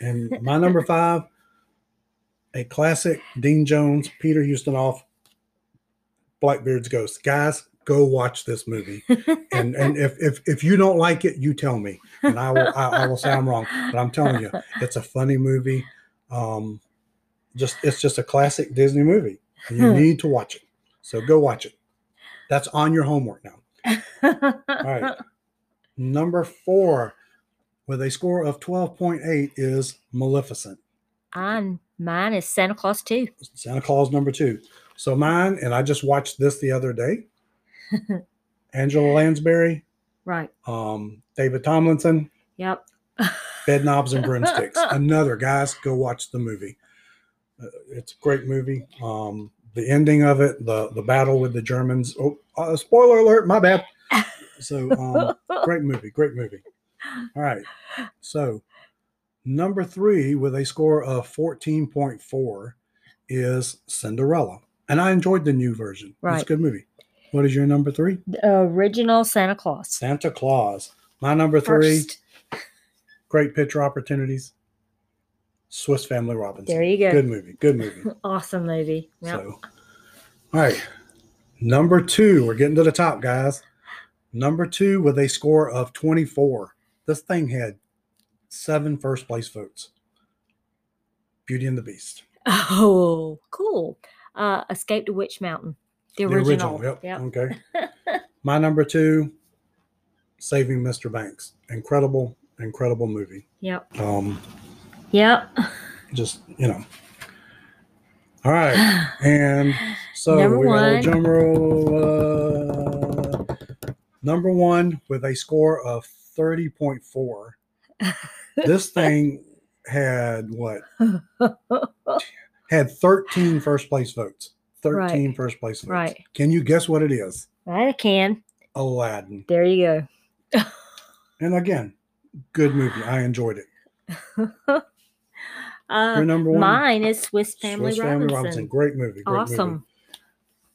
And my number (laughs) five, a classic Dean Jones, Peter Houston Blackbeard's Ghost. Guys, go watch this movie. (laughs) And and if if if you don't like it, you tell me, and I will I, I will say I'm wrong. But I'm telling you, it's a funny movie. Um, just it's just a classic Disney movie. You need to watch it. So go watch it. That's on your homework now. (laughs) All right. Number four, with a score of 12.8, is Maleficent. On mine is Santa Claus two. Santa Claus number two. So mine, and I just watched this the other day. (laughs) Angela Lansbury, Right. um, David Tomlinson, Yep. Bed Knobs and (laughs) Broomsticks. Another guys, go watch the movie. Uh, it's a great movie. Um, the ending of it, the the battle with the Germans. Oh, uh, spoiler alert! My bad. So um, (laughs) great movie, great movie. All right. So number three with a score of 14.4 is Cinderella. And I enjoyed the new version. Right. It's a good movie. What is your number three? Original Santa Claus. Santa Claus. My number three, First. great picture opportunities. Swiss Family Robinson. There you go. Good movie. Good movie. (laughs) Awesome movie. Yep. So, all right. Number two, we're getting to the top, guys. Number two with a score of 24. This thing had seven first place votes. Beauty and the Beast. Oh, cool. Uh, Escape to Witch Mountain. The The original. Yep. Yep. Okay. (laughs) My number two, Saving Mr. Banks. Incredible, incredible movie. Yep. Um, Yep. just, you know. All right. (sighs) And so Number we got a one. roll. Uh, number one with a score of 30.4. this thing had what? (laughs) Had 13 first place votes. 13 first place votes. Right. Can you guess what it is? I can. Aladdin. There you go. (laughs) And again, good movie. I enjoyed it. (laughs) Uh, Your number one? mine is Swiss Family Swiss Robinson. Family Robinson. Great movie. Great awesome. Movie.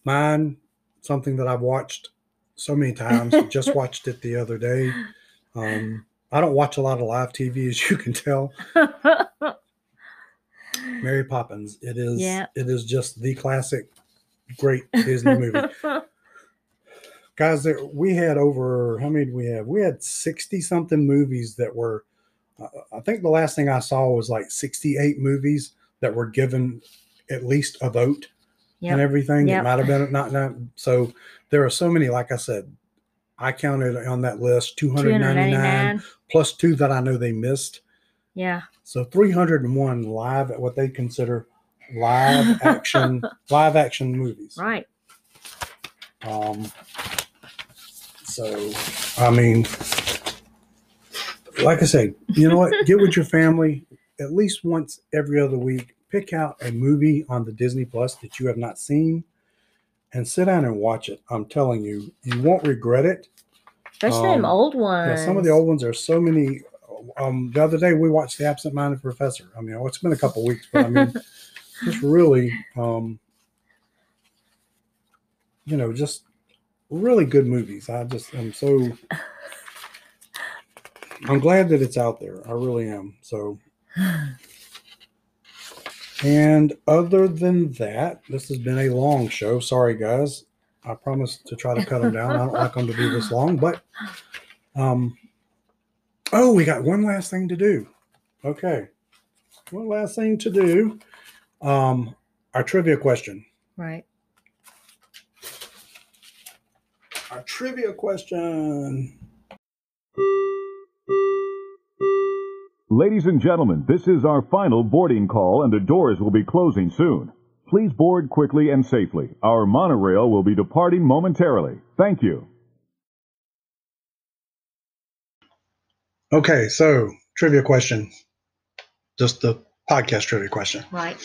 Mine, something that I've watched so many times. Just watched it the other day. Um, I don't watch a lot of live TV, as you can tell. (laughs) Mary Poppins. It is. Yeah. It is just the classic, great Disney movie. (laughs) Guys, there, we had over how many did we have? We had sixty something movies that were. Uh, I think the last thing I saw was like sixty-eight movies that were given at least a vote Yep. and everything. Yep. It might have been not not. So there are so many. Like I said, I counted on that list two hundred ninety-nine 299. plus two that I know they missed. Yeah. So 301 live, at what they consider live (laughs) action, live action movies. Right. Um, so, I mean, like I say, you know what? Get with your family at least once every other week. Pick out a movie on the Disney Plus that you have not seen and sit down and watch it. I'm telling you, you won't regret it. Especially them Um, old ones. Yeah, some of the old ones are so many um, the other day we watched The Absent Minded Professor. I mean, it's been a couple weeks, but I mean, (laughs) just really, um, you know, just really good movies. I just am so. (laughs) I'm glad that it's out there. I really am. So. (laughs) And other than that, this has been a long show. Sorry, guys. I promise to try to cut them down. I don't like them to be this long, but um, oh, we got one last thing to do. Okay, one last thing to do. Um, our trivia question. Right. Our trivia question. Ladies and gentlemen, this is our final boarding call and the doors will be closing soon. Please board quickly and safely. Our monorail will be departing momentarily. Thank you. Okay, so trivia question. Just the podcast trivia question. Right.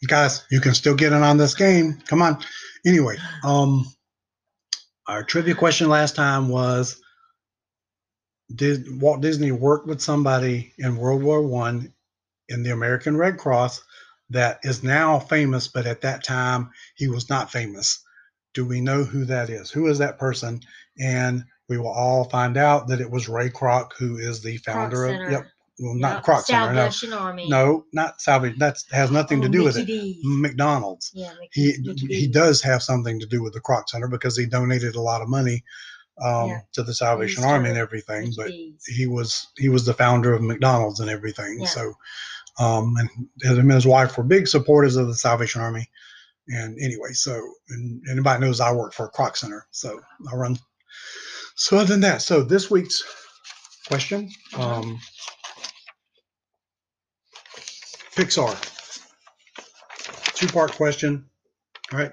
You guys, you can still get in on this game. Come on. Anyway, um our trivia question last time was did Walt Disney work with somebody in World War One in the American Red Cross that is now famous, but at that time he was not famous? Do we know who that is? Who is that person? And we will all find out that it was Ray Kroc, who is the founder of yep, well, not Kroc Center, no, Salvation Army. no, not Salvation. That has oh, nothing to Oh, do with it. D's. McDonald's Yeah. Mickey- he Mickey he D's. does have something to do with the Kroc Center because he donated a lot of money um, Yeah. to the Salvation Army and everything. But he was he was the founder of McDonald's and everything. Yeah. So, um, and him and his wife were big supporters of the Salvation Army. And anyway, so and anybody knows I work for a Kroc Center, so I run. So other than that, so this week's question, Mhm. um, Pixar, two part question. All right,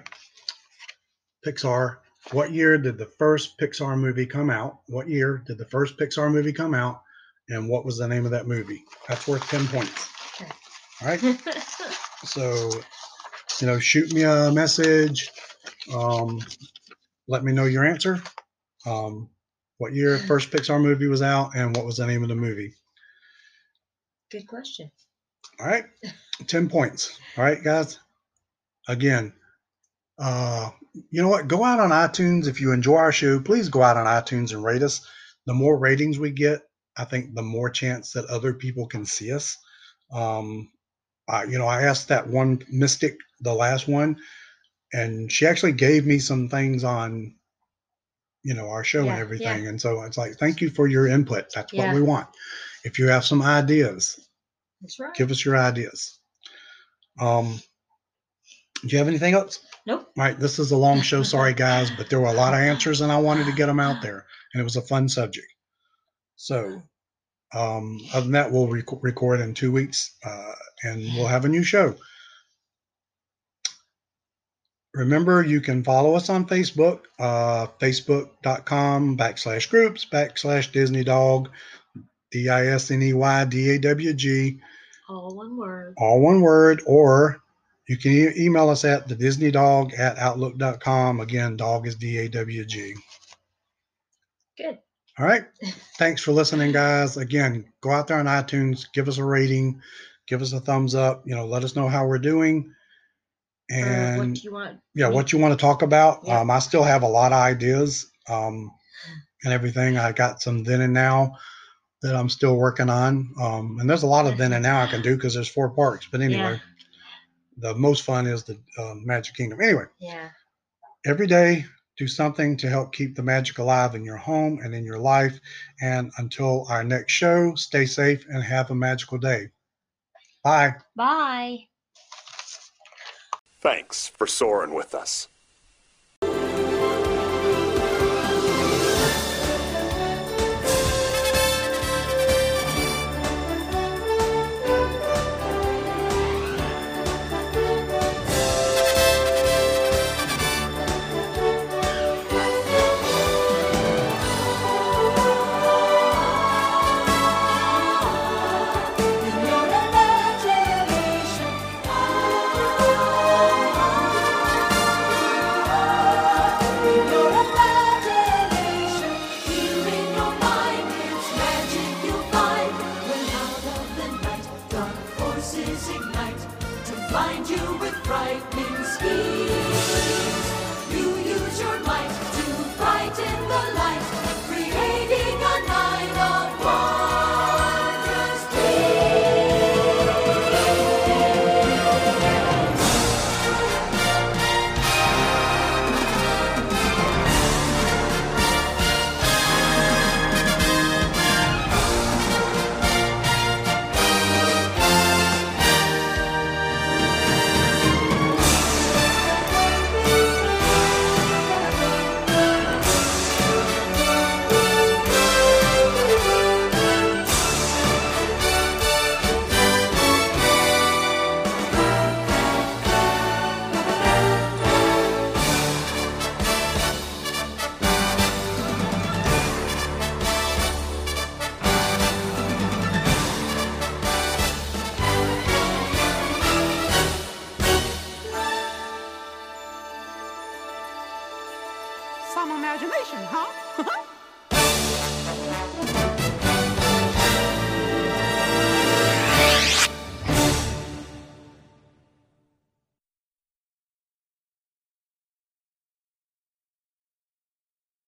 Pixar. What year did the first Pixar movie come out? What year did the first Pixar movie come out? And what was the name of that movie? That's worth 10 points. All right. (laughs) So, you know, shoot me a message. Um, let me know your answer. Um, what year (laughs) first Pixar movie was out and what was the name of the movie? Good question. All right. 10 points. All right, guys. Again, uh, you know what? Go out on iTunes. If you enjoy our show, please go out on iTunes and rate us. The more ratings we get, I think the more chance that other people can see us. Um, I, you know, I asked that one mystic, the last one, and she actually gave me some things on, you know, our show Yeah, and yeah. everything. And so it's like, thank you for your input. That's Yeah. what we want. If you have some ideas, That's right. give us your ideas. Um, do you have anything else? Nope. All right, this is a long (laughs) show. Sorry, guys, but there were a lot of answers, and I wanted to get them out there, and it was a fun subject. So, um, other than that, we'll rec- record in two weeks, uh, and we'll have a new show. Remember, you can follow us on Facebook, uh, facebook.com backslash groups backslash Disney Dog, D I S N E Y D A W G All one word. all one word, or you can e- email us at the Disney Dog at outlook.com. Again, dog is D A W G. Good. All right. Thanks for listening, guys. Again, go out there on iTunes, give us a rating, give us a thumbs up. You know, let us know how we're doing. And what you want? yeah, what you want to talk about. Yeah. Um, I still have a lot of ideas um, and everything. I got some then and now that I'm still working on. Um, and there's a lot of then and now I can do because there's four parks. But anyway, the most fun is the uh, Magic Kingdom. Anyway, Yeah. every day do something to help keep the magic alive in your home and in your life. And until our next show, stay safe and have a magical day. Bye. Bye. Thanks for soaring with us.